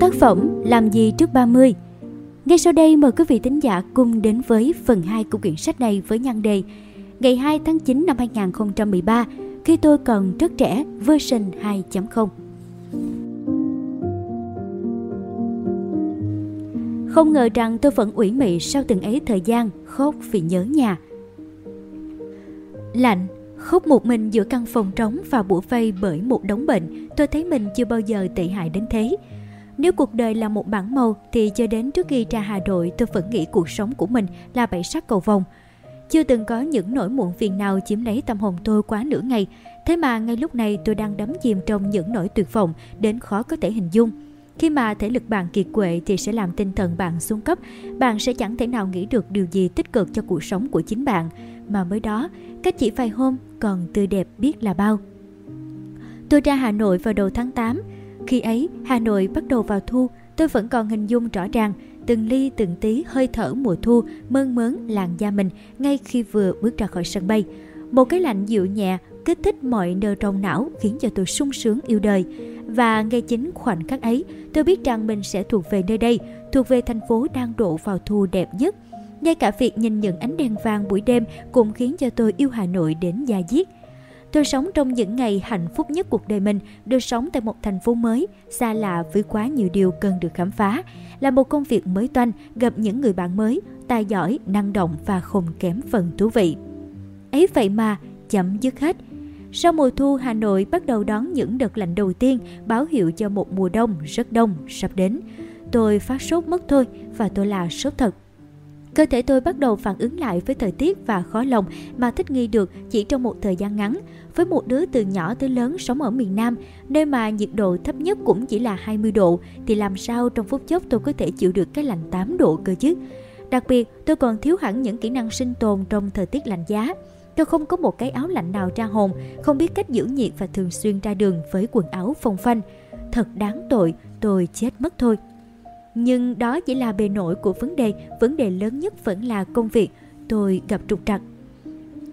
Tác phẩm Làm gì trước 30 ngay sau đây mời quý vị thính giả cùng đến với phần 2 của quyển sách này với nhan đề Ngày 2 tháng 9 năm 2013 khi tôi còn rất trẻ version 2.0 Không ngờ rằng tôi vẫn ủy mị sau từng ấy thời gian khóc vì nhớ nhà. Lạnh, khóc một mình giữa căn phòng trống và bủa vây bởi một đống bệnh, tôi thấy mình chưa bao giờ tệ hại đến thế. Nếu cuộc đời là một bản màu thì cho đến trước khi ra Hà Nội tôi vẫn nghĩ cuộc sống của mình là bảy sắc cầu vồng. Chưa từng có những nỗi muộn phiền nào chiếm lấy tâm hồn tôi quá nửa ngày. Thế mà ngay lúc này tôi đang đắm chìm trong những nỗi tuyệt vọng đến khó có thể hình dung. Khi mà thể lực bạn kiệt quệ thì sẽ làm tinh thần bạn xuống cấp. Bạn sẽ chẳng thể nào nghĩ được điều gì tích cực cho cuộc sống của chính bạn. Mà mới đó, cách chỉ vài hôm còn tươi đẹp biết là bao. Tôi ra Hà Nội vào đầu tháng 8 khi ấy, Hà Nội bắt đầu vào thu, tôi vẫn còn hình dung rõ ràng từng ly từng tí hơi thở mùa thu mơn mớn làn da mình ngay khi vừa bước ra khỏi sân bay. Một cái lạnh dịu nhẹ kích thích mọi nơ trong não khiến cho tôi sung sướng yêu đời. Và ngay chính khoảnh khắc ấy, tôi biết rằng mình sẽ thuộc về nơi đây, thuộc về thành phố đang độ vào thu đẹp nhất. Ngay cả việc nhìn những ánh đèn vàng buổi đêm cũng khiến cho tôi yêu Hà Nội đến da diết. Tôi sống trong những ngày hạnh phúc nhất cuộc đời mình, được sống tại một thành phố mới, xa lạ với quá nhiều điều cần được khám phá, là một công việc mới toanh, gặp những người bạn mới, tài giỏi, năng động và không kém phần thú vị. Ấy vậy mà, chậm dứt hết. Sau mùa thu, Hà Nội bắt đầu đón những đợt lạnh đầu tiên, báo hiệu cho một mùa đông rất đông sắp đến. Tôi phát sốt mất thôi và tôi là sốt thật. Cơ thể tôi bắt đầu phản ứng lại với thời tiết và khó lòng mà thích nghi được chỉ trong một thời gian ngắn. Với một đứa từ nhỏ tới lớn sống ở miền Nam, nơi mà nhiệt độ thấp nhất cũng chỉ là 20 độ, thì làm sao trong phút chốc tôi có thể chịu được cái lạnh 8 độ cơ chứ? Đặc biệt, tôi còn thiếu hẳn những kỹ năng sinh tồn trong thời tiết lạnh giá. Tôi không có một cái áo lạnh nào ra hồn, không biết cách giữ nhiệt và thường xuyên ra đường với quần áo phồng phanh. Thật đáng tội, tôi chết mất thôi. Nhưng đó chỉ là bề nổi của vấn đề, vấn đề lớn nhất vẫn là công việc. Tôi gặp trục trặc.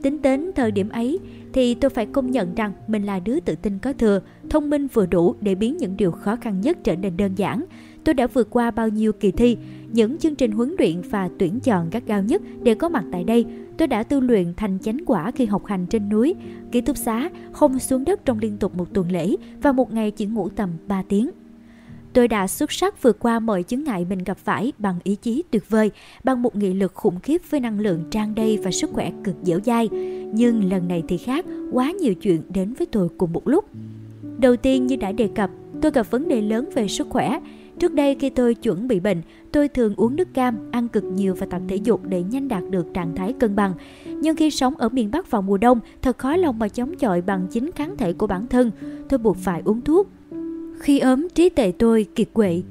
Tính đến thời điểm ấy thì tôi phải công nhận rằng mình là đứa tự tin có thừa, thông minh vừa đủ để biến những điều khó khăn nhất trở nên đơn giản. Tôi đã vượt qua bao nhiêu kỳ thi, những chương trình huấn luyện và tuyển chọn gắt gao nhất để có mặt tại đây. Tôi đã tu luyện thành chánh quả khi học hành trên núi, ký túc xá, không xuống đất trong liên tục một tuần lễ và một ngày chỉ ngủ tầm 3 tiếng. Tôi đã xuất sắc vượt qua mọi chướng ngại mình gặp phải bằng ý chí tuyệt vời, bằng một nghị lực khủng khiếp với năng lượng trang đầy và sức khỏe cực dẻo dai. Nhưng lần này thì khác, quá nhiều chuyện đến với tôi cùng một lúc. Đầu tiên như đã đề cập, tôi gặp vấn đề lớn về sức khỏe. Trước đây khi tôi chuẩn bị bệnh, tôi thường uống nước cam, ăn cực nhiều và tập thể dục để nhanh đạt được trạng thái cân bằng. Nhưng khi sống ở miền Bắc vào mùa đông, thật khó lòng mà chống chọi bằng chính kháng thể của bản thân. Tôi buộc phải uống thuốc, khi ốm, trí tệ tôi kiệt quệ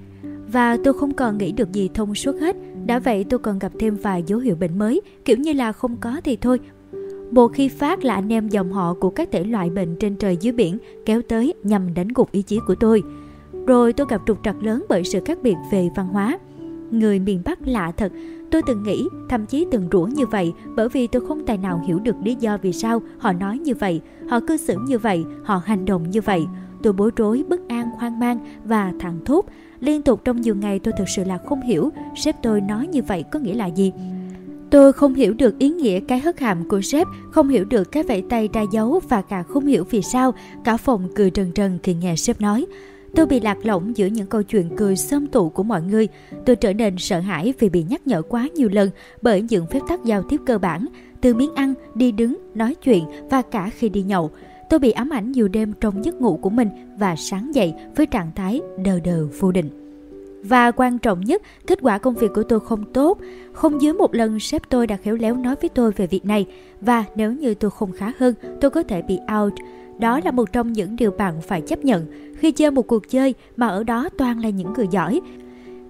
và tôi không còn nghĩ được gì thông suốt hết. Đã vậy tôi còn gặp thêm vài dấu hiệu bệnh mới, kiểu như là không có thì thôi. Một khi phát là anh em dòng họ của các thể loại bệnh trên trời dưới biển kéo tới nhằm đánh gục ý chí của tôi. Rồi tôi gặp trục trặc lớn bởi sự khác biệt về văn hóa. Người miền Bắc lạ thật, tôi từng nghĩ, thậm chí từng rủa như vậy bởi vì tôi không tài nào hiểu được lý do vì sao họ nói như vậy, họ cư xử như vậy, họ hành động như vậy. Tôi bối rối, bất an, hoang mang và thẳng thốt. Liên tục trong nhiều ngày tôi thực sự là không hiểu sếp tôi nói như vậy có nghĩa là gì. Tôi không hiểu được ý nghĩa cái hất hàm của sếp, không hiểu được cái vẫy tay ra dấu và cả không hiểu vì sao cả phòng cười trần trần khi nghe sếp nói. Tôi bị lạc lõng giữa những câu chuyện cười xâm tụ của mọi người. Tôi trở nên sợ hãi vì bị nhắc nhở quá nhiều lần bởi những phép tắc giao tiếp cơ bản, từ miếng ăn, đi đứng, nói chuyện và cả khi đi nhậu. Tôi bị ám ảnh nhiều đêm trong giấc ngủ của mình và sáng dậy với trạng thái đờ đờ vô định. Và quan trọng nhất, kết quả công việc của tôi không tốt. Không dưới một lần sếp tôi đã khéo léo nói với tôi về việc này. Và nếu như tôi không khá hơn, tôi có thể bị out. Đó là một trong những điều bạn phải chấp nhận khi chơi một cuộc chơi mà ở đó toàn là những người giỏi.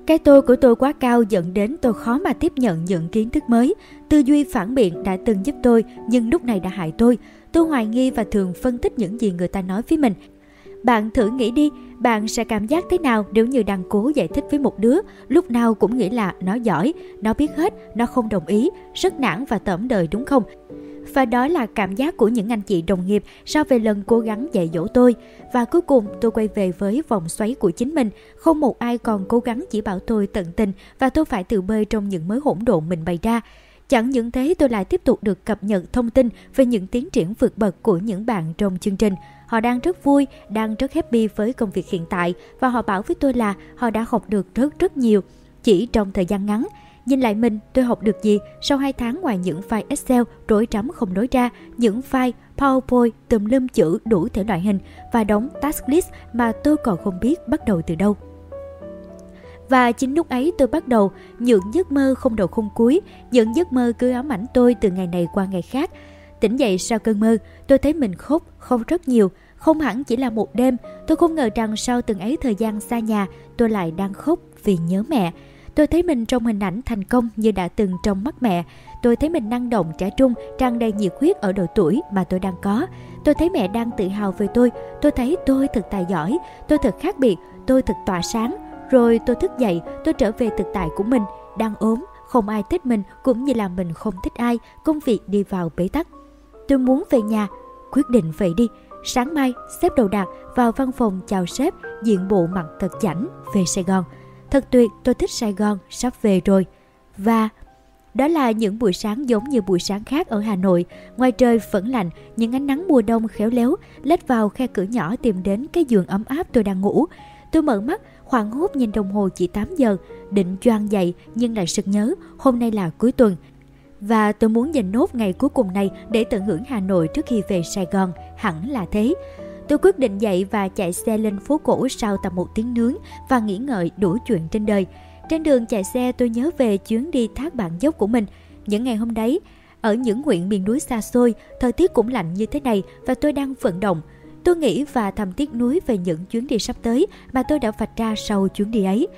Cái tôi của tôi quá cao dẫn đến tôi khó mà tiếp nhận những kiến thức mới. Tư duy phản biện đã từng giúp tôi nhưng lúc này đã hại tôi. Tôi hoài nghi và thường phân tích những gì người ta nói với mình. Bạn thử nghĩ đi, bạn sẽ cảm giác thế nào nếu như đang cố giải thích với một đứa, lúc nào cũng nghĩ là nó giỏi, nó biết hết, nó không đồng ý, rất nản và tởm đời đúng không? Và đó là cảm giác của những anh chị đồng nghiệp sau về lần cố gắng dạy dỗ tôi. Và cuối cùng tôi quay về với vòng xoáy của chính mình. Không một ai còn cố gắng chỉ bảo tôi tận tình và tôi phải tự bơi trong những mớ hỗn độn mình bày ra. Chẳng những thế tôi lại tiếp tục được cập nhật thông tin về những tiến triển vượt bậc của những bạn trong chương trình. Họ đang rất vui, đang rất happy với công việc hiện tại và họ bảo với tôi là họ đã học được rất rất nhiều chỉ trong thời gian ngắn. Nhìn lại mình, tôi học được gì sau 2 tháng ngoài những file Excel rối rắm không nối ra, những file PowerPoint tùm lum chữ đủ thể loại hình và đóng task list mà tôi còn không biết bắt đầu từ đâu. Và chính lúc ấy tôi bắt đầu những giấc mơ không đầu không cuối, những giấc mơ cứ ám ảnh tôi từ ngày này qua ngày khác. Tỉnh dậy sau cơn mơ, tôi thấy mình khóc, không rất nhiều, không hẳn chỉ là một đêm. Tôi không ngờ rằng sau từng ấy thời gian xa nhà, tôi lại đang khóc vì nhớ mẹ. Tôi thấy mình trong hình ảnh thành công như đã từng trong mắt mẹ. Tôi thấy mình năng động, trẻ trung, tràn đầy nhiệt huyết ở độ tuổi mà tôi đang có. Tôi thấy mẹ đang tự hào về tôi. Tôi thấy tôi thật tài giỏi, tôi thật khác biệt, tôi thật tỏa sáng. Rồi tôi thức dậy, tôi trở về thực tại của mình, đang ốm, không ai thích mình cũng như là mình không thích ai, công việc đi vào bế tắc. Tôi muốn về nhà, quyết định vậy đi. Sáng mai, xếp đồ đạc vào văn phòng chào sếp, diện bộ mặt thật chảnh về Sài Gòn. Thật tuyệt, tôi thích Sài Gòn, sắp về rồi. Và đó là những buổi sáng giống như buổi sáng khác ở Hà Nội. Ngoài trời vẫn lạnh, những ánh nắng mùa đông khéo léo lết vào khe cửa nhỏ tìm đến cái giường ấm áp tôi đang ngủ. Tôi mở mắt, hoảng hốt nhìn đồng hồ chỉ 8 giờ, định choang dậy nhưng lại sực nhớ hôm nay là cuối tuần. Và tôi muốn dành nốt ngày cuối cùng này để tận hưởng Hà Nội trước khi về Sài Gòn, hẳn là thế. Tôi quyết định dậy và chạy xe lên phố cổ sau tầm một tiếng nướng và nghĩ ngợi đủ chuyện trên đời. Trên đường chạy xe tôi nhớ về chuyến đi thác bạn dốc của mình. Những ngày hôm đấy, ở những huyện miền núi xa xôi, thời tiết cũng lạnh như thế này và tôi đang vận động. Tôi nghĩ và thầm tiếc nuối về những chuyến đi sắp tới mà tôi đã vạch ra sau chuyến đi ấy.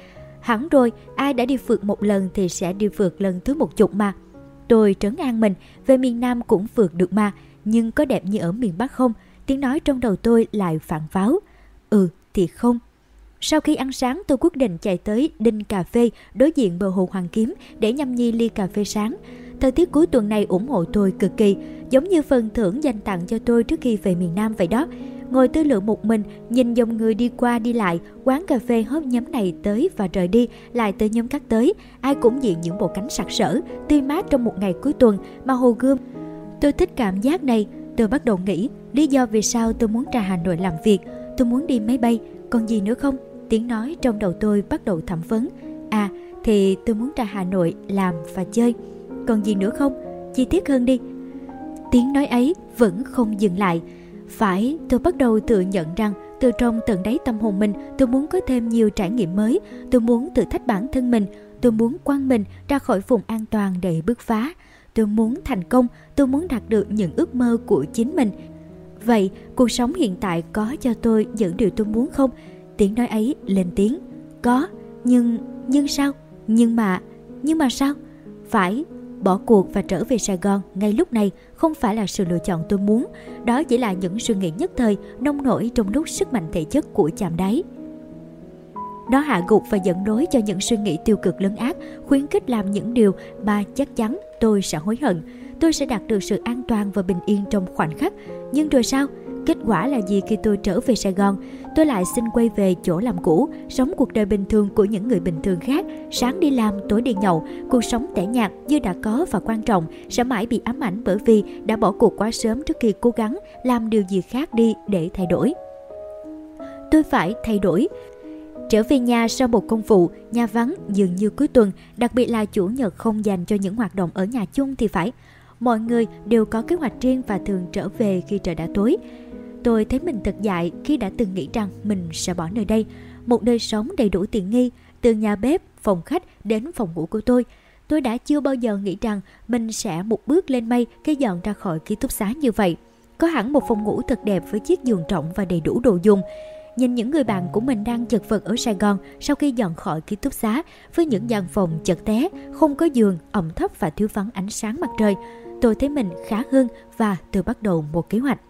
Hẳn rồi, ai đã đi phượt một lần thì sẽ đi phượt lần thứ một chục mà. Tôi trấn an mình, về miền Nam cũng phượt được mà, nhưng có đẹp như ở miền Bắc không? Tiếng nói trong đầu tôi lại phản pháo. Ừ thì không. Sau khi ăn sáng tôi quyết định chạy tới Đinh Cà Phê đối diện bờ hồ Hoàng Kiếm để nhâm nhi ly cà phê sáng. Thời tiết cuối tuần này ủng hộ tôi cực kỳ, giống như phần thưởng dành tặng cho tôi trước khi về miền Nam vậy đó. Ngồi tư lượng một mình, nhìn dòng người đi qua đi lại, quán cà phê hớp nhóm này tới và rời đi, lại tới nhóm khác tới. Ai cũng diện những bộ cánh sặc sỡ, tươi mát trong một ngày cuối tuần mà hồ gươm. Tôi thích cảm giác này, tôi bắt đầu nghĩ lý do vì sao tôi muốn ra Hà Nội làm việc. Tôi muốn đi máy bay, còn gì nữa không? Tiếng nói trong đầu tôi bắt đầu thẩm vấn. À, thì tôi muốn ra Hà Nội làm và chơi. Còn gì nữa không? Chi tiết hơn đi. Tiếng nói ấy vẫn không dừng lại. Phải, tôi bắt đầu tự nhận rằng từ trong tận đáy tâm hồn mình, tôi muốn có thêm nhiều trải nghiệm mới. Tôi muốn thử thách bản thân mình. Tôi muốn quăng mình ra khỏi vùng an toàn để bứt phá. Tôi muốn thành công, tôi muốn đạt được những ước mơ của chính mình. Vậy, cuộc sống hiện tại có cho tôi những điều tôi muốn không? Tiếng nói ấy lên tiếng. Có, nhưng, nhưng sao? Nhưng mà, nhưng mà sao? Phải, bỏ cuộc và trở về Sài Gòn ngay lúc này không phải là sự lựa chọn tôi muốn. Đó chỉ là những suy nghĩ nhất thời, nông nổi trong lúc sức mạnh thể chất của chạm đáy. Nó hạ gục và dẫn đối cho những suy nghĩ tiêu cực lớn ác, khuyến khích làm những điều mà chắc chắn tôi sẽ hối hận. Tôi sẽ đạt được sự an toàn và bình yên trong khoảnh khắc. Nhưng rồi sao? Kết quả là gì khi tôi trở về Sài Gòn? Tôi lại xin quay về chỗ làm cũ, sống cuộc đời bình thường của những người bình thường khác. Sáng đi làm, tối đi nhậu, cuộc sống tẻ nhạt như đã có và quan trọng sẽ mãi bị ám ảnh bởi vì đã bỏ cuộc quá sớm trước khi cố gắng làm điều gì khác đi để thay đổi. Tôi phải thay đổi. Trở về nhà sau một công vụ, nhà vắng dường như cuối tuần, đặc biệt là chủ nhật không dành cho những hoạt động ở nhà chung thì phải. Mọi người đều có kế hoạch riêng và thường trở về khi trời đã tối. Tôi thấy mình thật dại khi đã từng nghĩ rằng mình sẽ bỏ nơi đây, một nơi sống đầy đủ tiện nghi, từ nhà bếp, phòng khách đến phòng ngủ của tôi. Tôi đã chưa bao giờ nghĩ rằng mình sẽ một bước lên mây khi dọn ra khỏi ký túc xá như vậy. có hẳn một phòng ngủ thật đẹp với chiếc giường rộng và đầy đủ đồ dùng. Nhìn những người bạn của mình đang chật vật ở Sài Gòn sau khi dọn khỏi ký túc xá với những gian phòng chật té, không có giường, ẩm thấp và thiếu vắng ánh sáng mặt trời. Tôi thấy mình khá hơn và tôi bắt đầu một kế hoạch.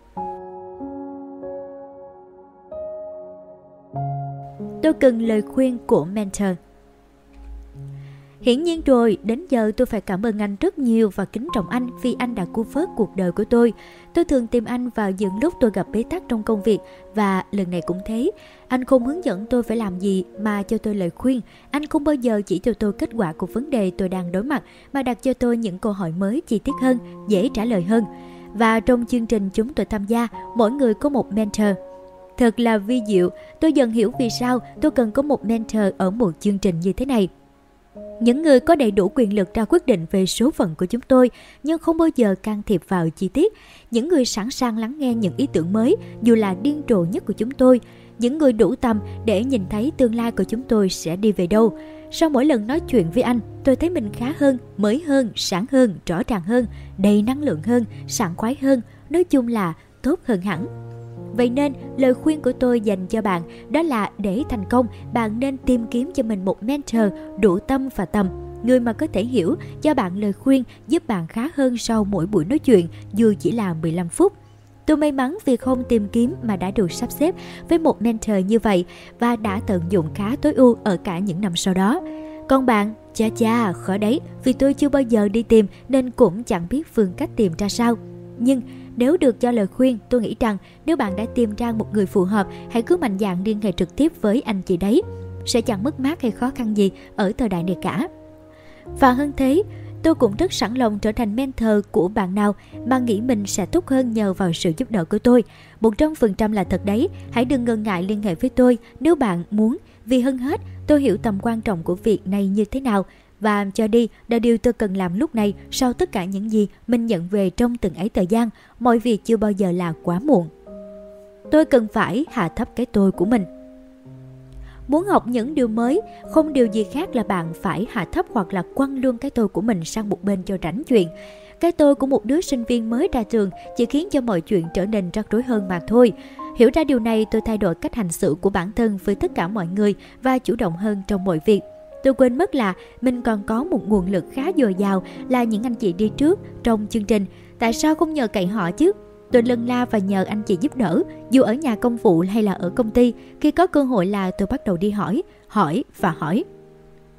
Tôi cần lời khuyên của mentor. Hiển nhiên rồi, đến giờ tôi phải cảm ơn anh rất nhiều và kính trọng anh vì anh đã cứu vớt cuộc đời của tôi. Tôi thường tìm anh vào những lúc tôi gặp bế tắc trong công việc và lần này cũng thế. Anh không hướng dẫn tôi phải làm gì mà cho tôi lời khuyên. Anh không bao giờ chỉ cho tôi kết quả của vấn đề tôi đang đối mặt mà đặt cho tôi những câu hỏi mới chi tiết hơn, dễ trả lời hơn. Và trong chương trình chúng tôi tham gia, mỗi người có một mentor. Thật là vi diệu, tôi dần hiểu vì sao tôi cần có một mentor ở một chương trình như thế này. Những người có đầy đủ quyền lực ra quyết định về số phận của chúng tôi nhưng không bao giờ can thiệp vào chi tiết. Những người sẵn sàng lắng nghe những ý tưởng mới dù là điên rồ nhất của chúng tôi. Những người đủ tầm để nhìn thấy tương lai của chúng tôi sẽ đi về đâu. Sau mỗi lần nói chuyện với anh, tôi thấy mình khá hơn, mới hơn, sáng hơn, rõ ràng hơn, đầy năng lượng hơn, sảng khoái hơn. Nói chung là tốt hơn hẳn. Vậy nên, lời khuyên của tôi dành cho bạn đó là để thành công, bạn nên tìm kiếm cho mình một mentor đủ tâm và tầm, người mà có thể hiểu, cho bạn lời khuyên giúp bạn khá hơn sau mỗi buổi nói chuyện, dù chỉ là 15 phút. Tôi may mắn vì không tìm kiếm mà đã được sắp xếp với một mentor như vậy và đã tận dụng khá tối ưu ở cả những năm sau đó. Còn bạn, cha cha, khó đấy, vì tôi chưa bao giờ đi tìm nên cũng chẳng biết phương cách tìm ra sao. Nhưng nếu được cho lời khuyên, tôi nghĩ rằng nếu bạn đã tìm ra một người phù hợp, hãy cứ mạnh dạn liên hệ trực tiếp với anh chị đấy. Sẽ chẳng mất mát hay khó khăn gì ở thời đại này cả. Và hơn thế, tôi cũng rất sẵn lòng trở thành mentor của bạn nào mà nghĩ mình sẽ tốt hơn nhờ vào sự giúp đỡ của tôi. 100% là thật đấy, hãy đừng ngần ngại liên hệ với tôi nếu bạn muốn. Vì hơn hết, tôi hiểu tầm quan trọng của việc này như thế nào và cho đi là điều tôi cần làm lúc này sau tất cả những gì mình nhận về trong từng ấy thời gian. Mọi việc chưa bao giờ là quá muộn. Tôi cần phải hạ thấp cái tôi của mình. Muốn học những điều mới, không điều gì khác là bạn phải hạ thấp hoặc là quăng luôn cái tôi của mình sang một bên cho rảnh chuyện. Cái tôi của một đứa sinh viên mới ra trường chỉ khiến cho mọi chuyện trở nên rắc rối hơn mà thôi. Hiểu ra điều này, tôi thay đổi cách hành xử của bản thân với tất cả mọi người và chủ động hơn trong mọi việc. Tôi quên mất là mình còn có một nguồn lực khá dồi dào là những anh chị đi trước trong chương trình. Tại sao không nhờ cậy họ chứ? Tôi lân la và nhờ anh chị giúp đỡ, dù ở nhà công vụ hay là ở công ty. Khi có cơ hội là tôi bắt đầu đi hỏi, hỏi và hỏi.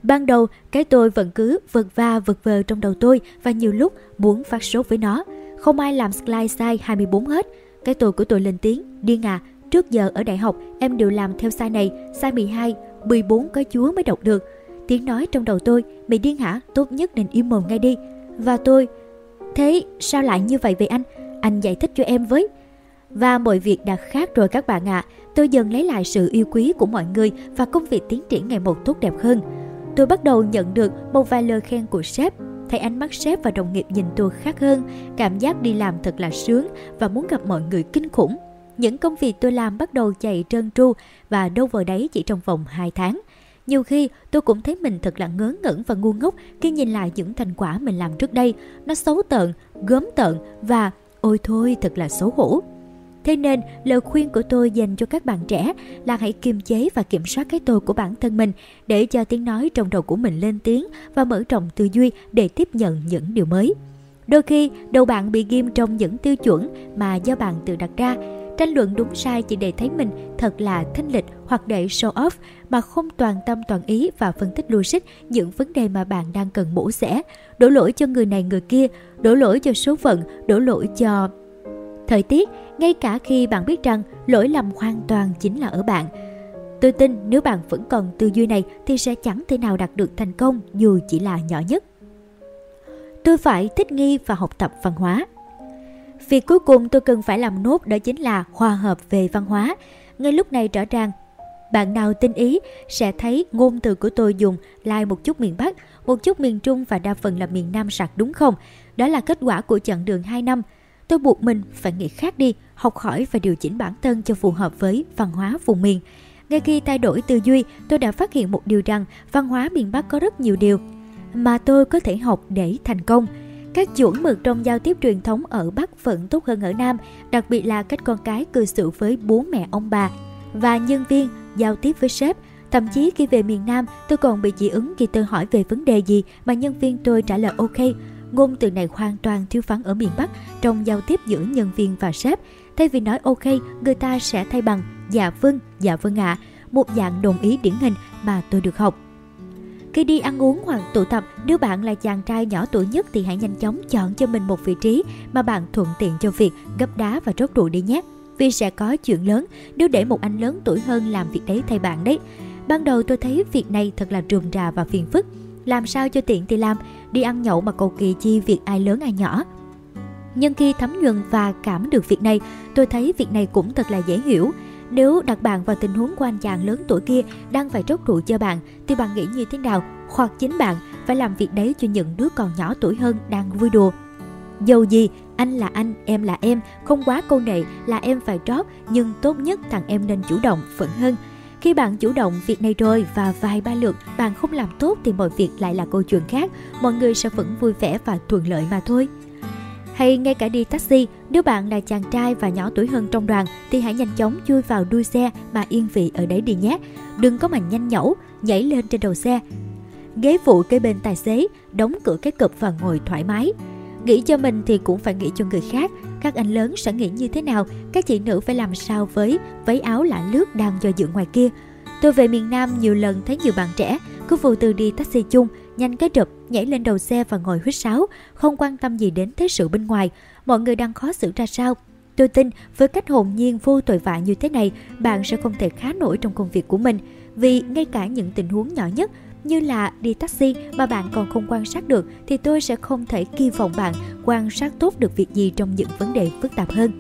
Ban đầu, cái tôi vẫn cứ vật va vật vờ trong đầu tôi và nhiều lúc muốn phát sốt với nó. Không ai làm slide sai 24 hết. Cái tôi của tôi lên tiếng, điên à, trước giờ ở đại học em đều làm theo sai này, sai 12, 14 có chúa mới đọc được. Tiếng nói trong đầu tôi, mày điên hả, tốt nhất nên im mồm ngay đi. Và tôi, thế sao lại như vậy vậy anh? Anh giải thích cho em với. Và mọi việc đã khác rồi các bạn ạ. À. Tôi dần lấy lại sự yêu quý của mọi người và công việc tiến triển ngày một tốt đẹp hơn. Tôi bắt đầu nhận được một vài lời khen của sếp. Thấy ánh mắt sếp và đồng nghiệp nhìn tôi khác hơn, cảm giác đi làm thật là sướng và muốn gặp mọi người kinh khủng. Những công việc tôi làm bắt đầu chạy trơn tru và đâu vào đấy chỉ trong vòng 2 tháng. Nhiều khi tôi cũng thấy mình thật là ngớ ngẩn và ngu ngốc khi nhìn lại những thành quả mình làm trước đây. Nó xấu tợn, gớm tợn và ôi thôi thật là xấu hổ. Thế nên, lời khuyên của tôi dành cho các bạn trẻ là hãy kiềm chế và kiểm soát cái tôi của bản thân mình để cho tiếng nói trong đầu của mình lên tiếng và mở rộng tư duy để tiếp nhận những điều mới. Đôi khi, đầu bạn bị ghim trong những tiêu chuẩn mà do bạn tự đặt ra tranh luận đúng sai chỉ để thấy mình thật là thanh lịch hoặc để show off mà không toàn tâm toàn ý và phân tích logic những vấn đề mà bạn đang cần mổ xẻ, đổ lỗi cho người này người kia, đổ lỗi cho số phận, đổ lỗi cho thời tiết, ngay cả khi bạn biết rằng lỗi lầm hoàn toàn chính là ở bạn. Tôi tin nếu bạn vẫn còn tư duy này thì sẽ chẳng thể nào đạt được thành công dù chỉ là nhỏ nhất. Tôi phải thích nghi và học tập văn hóa. Việc cuối cùng tôi cần phải làm nốt đó chính là hòa hợp về văn hóa. Ngay lúc này rõ ràng, bạn nào tin ý sẽ thấy ngôn từ của tôi dùng lai một chút miền Bắc, một chút miền Trung và đa phần là miền Nam sặc đúng không? Đó là kết quả của chặng đường 2 năm. Tôi buộc mình phải nghĩ khác đi, học hỏi và điều chỉnh bản thân cho phù hợp với văn hóa vùng miền. Ngay khi thay đổi tư duy, tôi đã phát hiện một điều rằng văn hóa miền Bắc có rất nhiều điều mà tôi có thể học để thành công. Các chuẩn mực trong giao tiếp truyền thống ở Bắc vẫn tốt hơn ở Nam, đặc biệt là cách con cái cư xử với bố mẹ ông bà và nhân viên giao tiếp với sếp. Thậm chí khi về miền Nam, tôi còn bị dị ứng khi tôi hỏi về vấn đề gì mà nhân viên tôi trả lời ok. Ngôn từ này hoàn toàn thiếu vắng ở miền Bắc trong giao tiếp giữa nhân viên và sếp. Thay vì nói ok, người ta sẽ thay bằng dạ vâng, dạ vâng ạ, à, một dạng đồng ý điển hình mà tôi được học. Khi đi ăn uống hoặc tụ tập, nếu bạn là chàng trai nhỏ tuổi nhất thì hãy nhanh chóng chọn cho mình một vị trí mà bạn thuận tiện cho việc gấp đá và rót rượu đi nhé. Vì sẽ có chuyện lớn nếu để một anh lớn tuổi hơn làm việc đấy thay bạn đấy. Ban đầu tôi thấy việc này thật là rườm rà và phiền phức. Làm sao cho tiện thì làm, đi ăn nhậu mà cầu kỳ chi việc ai lớn ai nhỏ. Nhưng khi thấm nhuần và cảm được việc này, tôi thấy việc này cũng thật là dễ hiểu. Nếu đặt bạn vào tình huống của anh chàng lớn tuổi kia đang phải rót rượu cho bạn, thì bạn nghĩ như thế nào? Hoặc chính bạn phải làm việc đấy cho những đứa còn nhỏ tuổi hơn đang vui đùa. Dầu gì, anh là anh, em là em, không quá câu nệ là em phải rót, nhưng tốt nhất thằng em nên chủ động, phận hơn. Khi bạn chủ động việc này rồi và vài ba lượt bạn không làm tốt thì mọi việc lại là câu chuyện khác, mọi người sẽ vẫn vui vẻ và thuận lợi mà thôi. Hay ngay cả đi taxi, nếu bạn là chàng trai và nhỏ tuổi hơn trong đoàn thì hãy nhanh chóng chui vào đuôi xe mà yên vị ở đấy đi nhé. Đừng có mà nhanh nhẩu, nhảy lên trên đầu xe. Ghế phụ kế bên tài xế, đóng cửa cái cụp và ngồi thoải mái. Nghĩ cho mình thì cũng phải nghĩ cho người khác. Các anh lớn sẽ nghĩ như thế nào, các chị nữ phải làm sao với váy áo lạ lướt đang do dự ngoài kia. Tôi về miền Nam nhiều lần thấy nhiều bạn trẻ cứ vô tư đi taxi chung, nhanh cái rụp, nhảy lên đầu xe và ngồi huýt sáo, không quan tâm gì đến thế sự bên ngoài. Mọi người đang khó xử ra sao? Tôi tin với cách hồn nhiên vô tội vạ như thế này, bạn sẽ không thể khá nổi trong công việc của mình. Vì ngay cả những tình huống nhỏ nhất như là đi taxi mà bạn còn không quan sát được thì tôi sẽ không thể kỳ vọng bạn quan sát tốt được việc gì trong những vấn đề phức tạp hơn.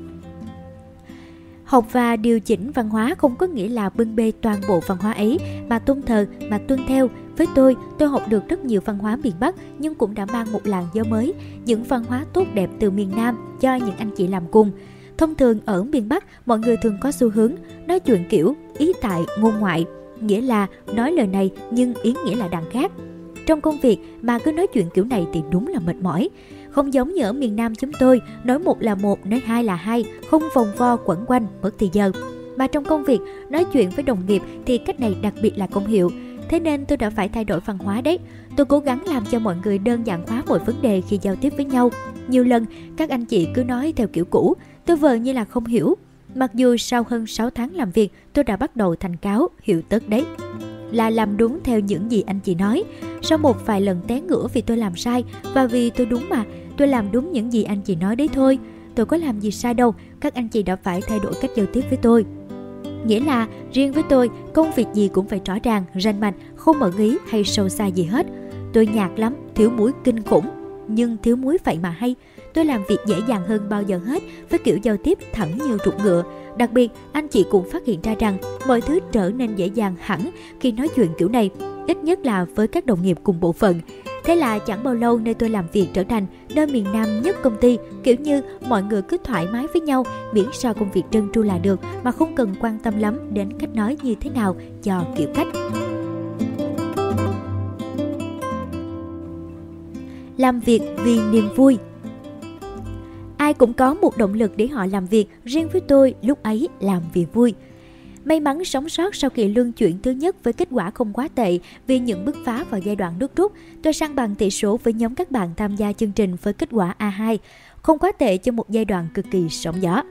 Học và điều chỉnh văn hóa không có nghĩa là bưng bê toàn bộ văn hóa ấy mà tôn thờ mà tuân theo. Với tôi, tôi học được rất nhiều văn hóa miền Bắc nhưng cũng đã mang một làn gió mới, những văn hóa tốt đẹp từ miền Nam cho những anh chị làm cùng. Thông thường ở miền Bắc, mọi người thường có xu hướng nói chuyện kiểu ý tại ngôn ngoại, nghĩa là nói lời này nhưng ý nghĩa là đằng khác. Trong công việc mà cứ nói chuyện kiểu này thì đúng là mệt mỏi. Không giống như ở miền Nam chúng tôi, nói một là một, nói hai là hai, không vòng vo quẩn quanh, mất thì giờ. Mà trong công việc, nói chuyện với đồng nghiệp thì cách này đặc biệt là công hiệu. Thế nên tôi đã phải thay đổi văn hóa đấy. Tôi cố gắng làm cho mọi người đơn giản hóa mọi vấn đề khi giao tiếp với nhau. Nhiều lần, các anh chị cứ nói theo kiểu cũ, tôi vờ như là không hiểu. Mặc dù sau hơn 6 tháng làm việc, tôi đã bắt đầu thành cáo, hiểu tất đấy là làm đúng theo những gì anh chị nói. Sau một vài lần té ngửa vì tôi làm sai và vì tôi đúng mà, tôi làm đúng những gì anh chị nói đấy thôi. Tôi có làm gì sai đâu, các anh chị đã phải thay đổi cách giao tiếp với tôi. Nghĩa là riêng với tôi, công việc gì cũng phải rõ ràng, rành mạch, không mở ý hay sâu xa gì hết. Tôi nhạt lắm, thiếu muối kinh khủng, nhưng thiếu muối vậy mà hay. Tôi làm việc dễ dàng hơn bao giờ hết với kiểu giao tiếp thẳng như ruột ngựa, Đặc biệt, anh chị cũng phát hiện ra rằng mọi thứ trở nên dễ dàng hẳn khi nói chuyện kiểu này, ít nhất là với các đồng nghiệp cùng bộ phận. Thế là chẳng bao lâu nơi tôi làm việc trở thành nơi miền Nam nhất công ty, kiểu như mọi người cứ thoải mái với nhau, miễn sao công việc trơn tru là được mà không cần quan tâm lắm đến cách nói như thế nào cho kiểu cách. Làm việc vì niềm vui Ai cũng có một động lực để họ làm việc, riêng với tôi lúc ấy làm vì vui. May mắn sống sót sau kỳ luân chuyển thứ nhất với kết quả không quá tệ vì những bứt phá vào giai đoạn nước rút, tôi sang bằng tỷ số với nhóm các bạn tham gia chương trình với kết quả A2, không quá tệ cho một giai đoạn cực kỳ sóng gió.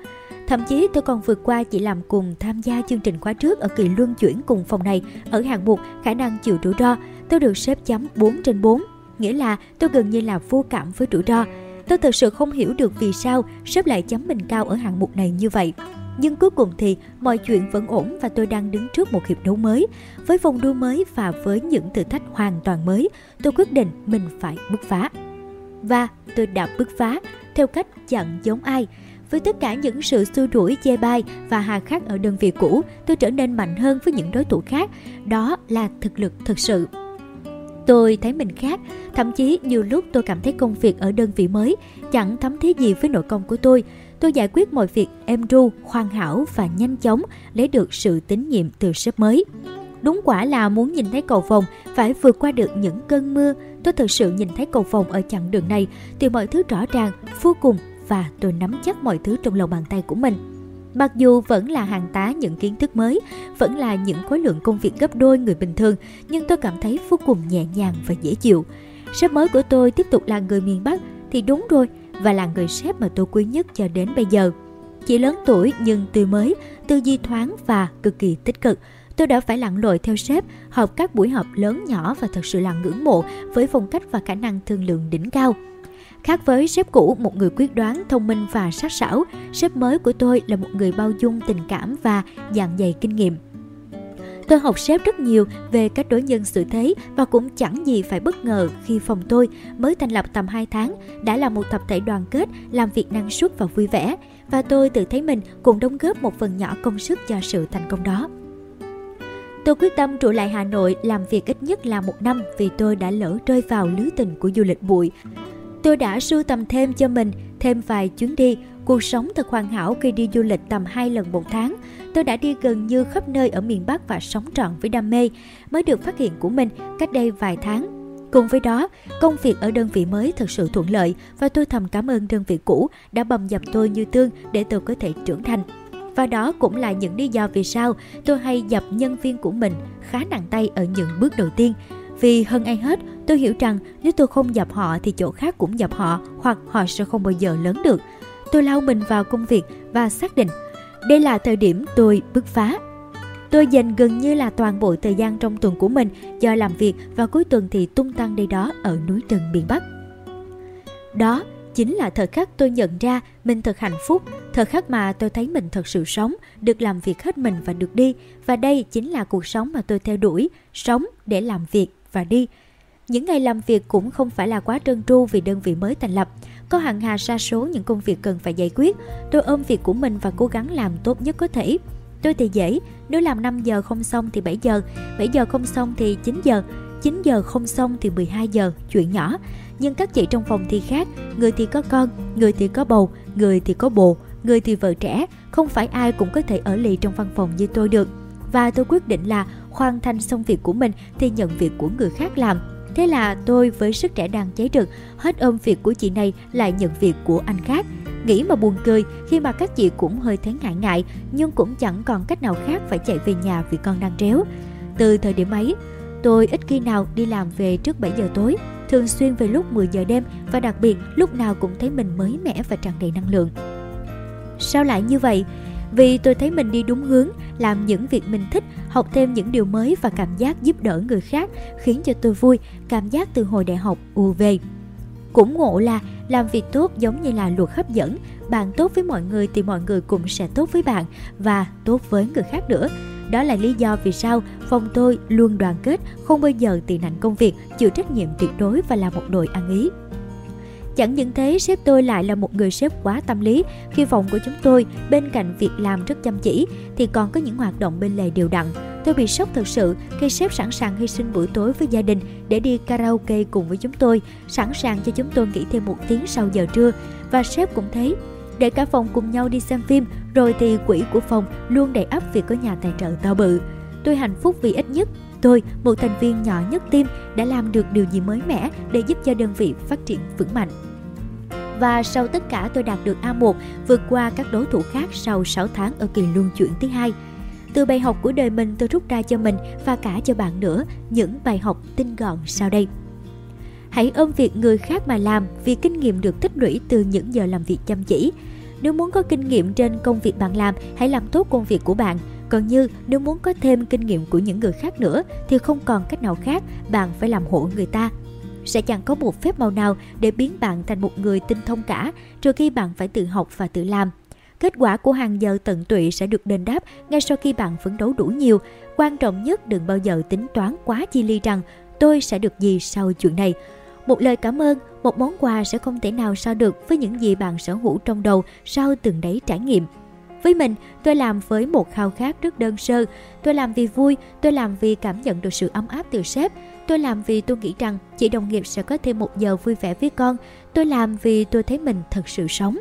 Thậm chí tôi còn vượt qua chỉ làm cùng tham gia chương trình khóa trước ở kỳ luân chuyển cùng phòng này ở hạng mục khả năng chịu rủi ro. Tôi được xếp chấm 4 trên 4, nghĩa là tôi gần như là vô cảm với rủi ro. Tôi thật sự không hiểu được vì sao sếp lại chấm mình cao ở hạng mục này như vậy. Nhưng cuối cùng thì mọi chuyện vẫn ổn và tôi đang đứng trước một hiệp đấu mới. Với vòng đua mới và với những thử thách hoàn toàn mới, tôi quyết định mình phải bứt phá. Và tôi đã bứt phá theo cách chẳng giống ai. Với tất cả những sự xua đuổi chê bai và hà khắc ở đơn vị cũ, tôi trở nên mạnh hơn với những đối thủ khác. Đó là thực lực thực sự. Tôi thấy mình khác, thậm chí nhiều lúc tôi cảm thấy công việc ở đơn vị mới chẳng thấm thía gì với nội công của tôi. Tôi giải quyết mọi việc êm ru, hoàn hảo và nhanh chóng lấy được sự tín nhiệm từ sếp mới. Đúng quả là muốn nhìn thấy cầu vồng phải vượt qua được những cơn mưa. Tôi thực sự nhìn thấy cầu vồng ở chặng đường này thì mọi thứ rõ ràng, vô cùng và tôi nắm chắc mọi thứ trong lòng bàn tay của mình. Mặc dù vẫn là hàng tá những kiến thức mới, vẫn là những khối lượng công việc gấp đôi người bình thường, nhưng tôi cảm thấy vô cùng nhẹ nhàng và dễ chịu. Sếp mới của tôi tiếp tục là người miền Bắc thì đúng rồi, và là người sếp mà tôi quý nhất cho đến bây giờ. Chỉ lớn tuổi nhưng tươi mới, tư duy thoáng và cực kỳ tích cực. Tôi đã phải lặn lội theo sếp, họp các buổi họp lớn nhỏ và thật sự là ngưỡng mộ với phong cách và khả năng thương lượng đỉnh cao. Khác với sếp cũ, một người quyết đoán, thông minh và sắc sảo, sếp mới của tôi là một người bao dung tình cảm và dạng dày kinh nghiệm. Tôi học sếp rất nhiều về cách đối nhân xử thế và cũng chẳng gì phải bất ngờ khi phòng tôi mới thành lập tầm 2 tháng đã là một tập thể đoàn kết, làm việc năng suất và vui vẻ. Và tôi tự thấy mình cũng đóng góp một phần nhỏ công sức cho sự thành công đó. Tôi quyết tâm trụ lại Hà Nội làm việc ít nhất là một năm vì tôi đã lỡ rơi vào lưới tình của du lịch bụi. Tôi đã sưu tầm thêm cho mình thêm vài chuyến đi, cuộc sống thật hoàn hảo khi đi du lịch tầm 2 lần một tháng. Tôi đã đi gần như khắp nơi ở miền Bắc và sống trọn với đam mê, mới được phát hiện của mình cách đây vài tháng. Cùng với đó, công việc ở đơn vị mới thật sự thuận lợi và tôi thầm cảm ơn đơn vị cũ đã bầm dập tôi như tương để tôi có thể trưởng thành. Và đó cũng là những lý do vì sao tôi hay dập nhân viên của mình khá nặng tay ở những bước đầu tiên. Vì hơn ai hết, tôi hiểu rằng nếu tôi không dập họ thì chỗ khác cũng dập họ hoặc họ sẽ không bao giờ lớn được. Tôi lao mình vào công việc và xác định đây là thời điểm tôi bứt phá. Tôi dành gần như là toàn bộ thời gian trong tuần của mình do làm việc và cuối tuần thì tung tăng đây đó ở núi rừng miền Bắc. Đó chính là thời khắc tôi nhận ra mình thật hạnh phúc, thời khắc mà tôi thấy mình thật sự sống, được làm việc hết mình và được đi. Và đây chính là cuộc sống mà tôi theo đuổi, sống để làm việc và đi. Những ngày làm việc cũng không phải là quá trơn tru vì đơn vị mới thành lập. Có hàng hà sa số những công việc cần phải giải quyết. Tôi ôm việc của mình và cố gắng làm tốt nhất có thể. Tôi thì dễ, nếu làm 5 giờ không xong thì 7 giờ, 7 giờ không xong thì 9 giờ, 9 giờ không xong thì 12 giờ, chuyện nhỏ. Nhưng các chị trong phòng thì khác, người thì có con, người thì có bầu, người thì có bồ, người thì vợ trẻ, không phải ai cũng có thể ở lì trong văn phòng như tôi được. Và tôi quyết định là hoàn thành xong việc của mình thì nhận việc của người khác làm. Thế là tôi với sức trẻ đang cháy rực, hết ôm việc của chị này lại nhận việc của anh khác. Nghĩ mà buồn cười khi mà các chị cũng hơi thấy ngại ngại nhưng cũng chẳng còn cách nào khác phải chạy về nhà vì con đang réo. Từ thời điểm ấy, tôi ít khi nào đi làm về trước 7 giờ tối, thường xuyên về lúc 10 giờ đêm và đặc biệt lúc nào cũng thấy mình mới mẻ và tràn đầy năng lượng. Sao lại như vậy? Vì tôi thấy mình đi đúng hướng, làm những việc mình thích, học thêm những điều mới và cảm giác giúp đỡ người khác khiến cho tôi vui, cảm giác từ hồi đại học ùa về. Cũng ngộ là làm việc tốt giống như là luật hấp dẫn, bạn tốt với mọi người thì mọi người cũng sẽ tốt với bạn và tốt với người khác nữa. Đó là lý do vì sao phòng tôi luôn đoàn kết, không bao giờ tị nạnh công việc, chịu trách nhiệm tuyệt đối và là một đội ăn ý. Chẳng những thế, sếp tôi lại là một người sếp quá tâm lý. Khi phòng của chúng tôi, bên cạnh việc làm rất chăm chỉ, thì còn có những hoạt động bên lề đều đặn. Tôi bị sốc thật sự khi sếp sẵn sàng hy sinh buổi tối với gia đình để đi karaoke cùng với chúng tôi, sẵn sàng cho chúng tôi nghỉ thêm một tiếng sau giờ trưa. Và sếp cũng thấy để cả phòng cùng nhau đi xem phim, rồi thì quỹ của phòng luôn đầy ắp vì có nhà tài trợ to bự. Tôi hạnh phúc vì ít nhất tôi, một thành viên nhỏ nhất team, đã làm được điều gì mới mẻ để giúp cho đơn vị phát triển vững mạnh. Và sau tất cả tôi đạt được A1 vượt qua các đối thủ khác sau 6 tháng ở kỳ luân chuyển thứ hai. Từ bài học của đời mình tôi rút ra cho mình và cả cho bạn nữa những bài học tinh gọn sau đây. Hãy ôm việc người khác mà làm vì kinh nghiệm được tích lũy từ những giờ làm việc chăm chỉ. Nếu muốn có kinh nghiệm trên công việc bạn làm, hãy làm tốt công việc của bạn. Còn như nếu muốn có thêm kinh nghiệm của những người khác nữa thì không còn cách nào khác, bạn phải làm hộ người ta. Sẽ chẳng có một phép màu nào để biến bạn thành một người tinh thông cả, trừ khi bạn phải tự học và tự làm. Kết quả của hàng giờ tận tụy sẽ được đền đáp ngay sau khi bạn phấn đấu đủ nhiều. Quan trọng nhất đừng bao giờ tính toán quá chi ly rằng tôi sẽ được gì sau chuyện này. Một lời cảm ơn, một món quà sẽ không thể nào so được với những gì bạn sở hữu trong đầu sau từng đấy trải nghiệm. Với mình, tôi làm với một khao khát rất đơn sơ. Tôi làm vì vui, tôi làm vì cảm nhận được sự ấm áp từ sếp. Tôi làm vì tôi nghĩ rằng chị đồng nghiệp sẽ có thêm một giờ vui vẻ với con. Tôi làm vì tôi thấy mình thật sự sống.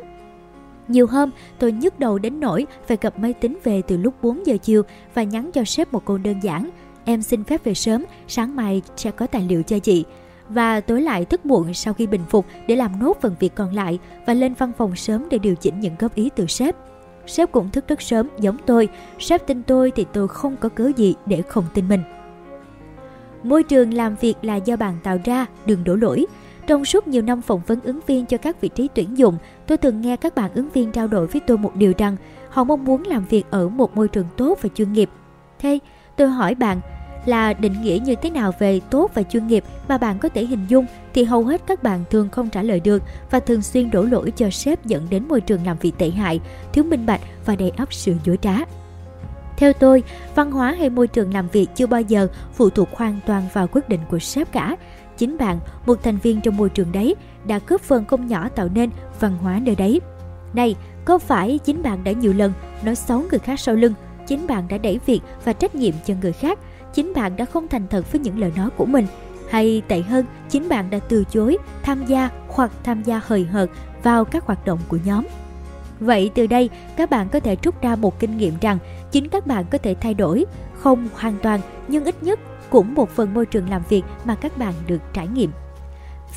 Nhiều hôm, tôi nhức đầu đến nỗi phải gặp máy tính về từ lúc 4 giờ chiều và nhắn cho sếp một câu đơn giản. em xin phép về sớm, sáng mai sẽ có tài liệu cho chị. Và tối lại thức muộn sau khi bình phục để làm nốt phần việc còn lại và lên văn phòng sớm để điều chỉnh những góp ý từ sếp. Sếp cũng thức rất sớm giống tôi, sếp tin tôi thì tôi không có cớ gì để không tin mình. Môi trường làm việc là do bạn tạo ra, đừng đổ lỗi. Trong suốt nhiều năm phỏng vấn ứng viên cho các vị trí tuyển dụng, tôi từng nghe các bạn ứng viên trao đổi với tôi một điều rằng họ mong muốn làm việc ở một môi trường tốt và chuyên nghiệp. Thế, tôi hỏi bạn là định nghĩa như thế nào về tốt và chuyên nghiệp mà bạn có thể hình dung thì hầu hết các bạn thường không trả lời được và thường xuyên đổ lỗi cho sếp dẫn đến môi trường làm việc tệ hại, thiếu minh bạch và đầy ắp sự dối trá. Theo tôi, văn hóa hay môi trường làm việc chưa bao giờ phụ thuộc hoàn toàn vào quyết định của sếp cả. Chính bạn, một thành viên trong môi trường đấy, đã góp phần không nhỏ tạo nên văn hóa nơi đấy. Này, có phải chính bạn đã nhiều lần nói xấu người khác sau lưng, chính bạn đã đẩy việc và trách nhiệm cho người khác, chính bạn đã không thành thật với những lời nói của mình, hay tệ hơn, chính bạn đã từ chối tham gia hoặc tham gia hời hợt vào các hoạt động của nhóm. Vậy từ đây, các bạn có thể rút ra một kinh nghiệm rằng chính các bạn có thể thay đổi, không hoàn toàn nhưng ít nhất cũng một phần môi trường làm việc mà các bạn được trải nghiệm.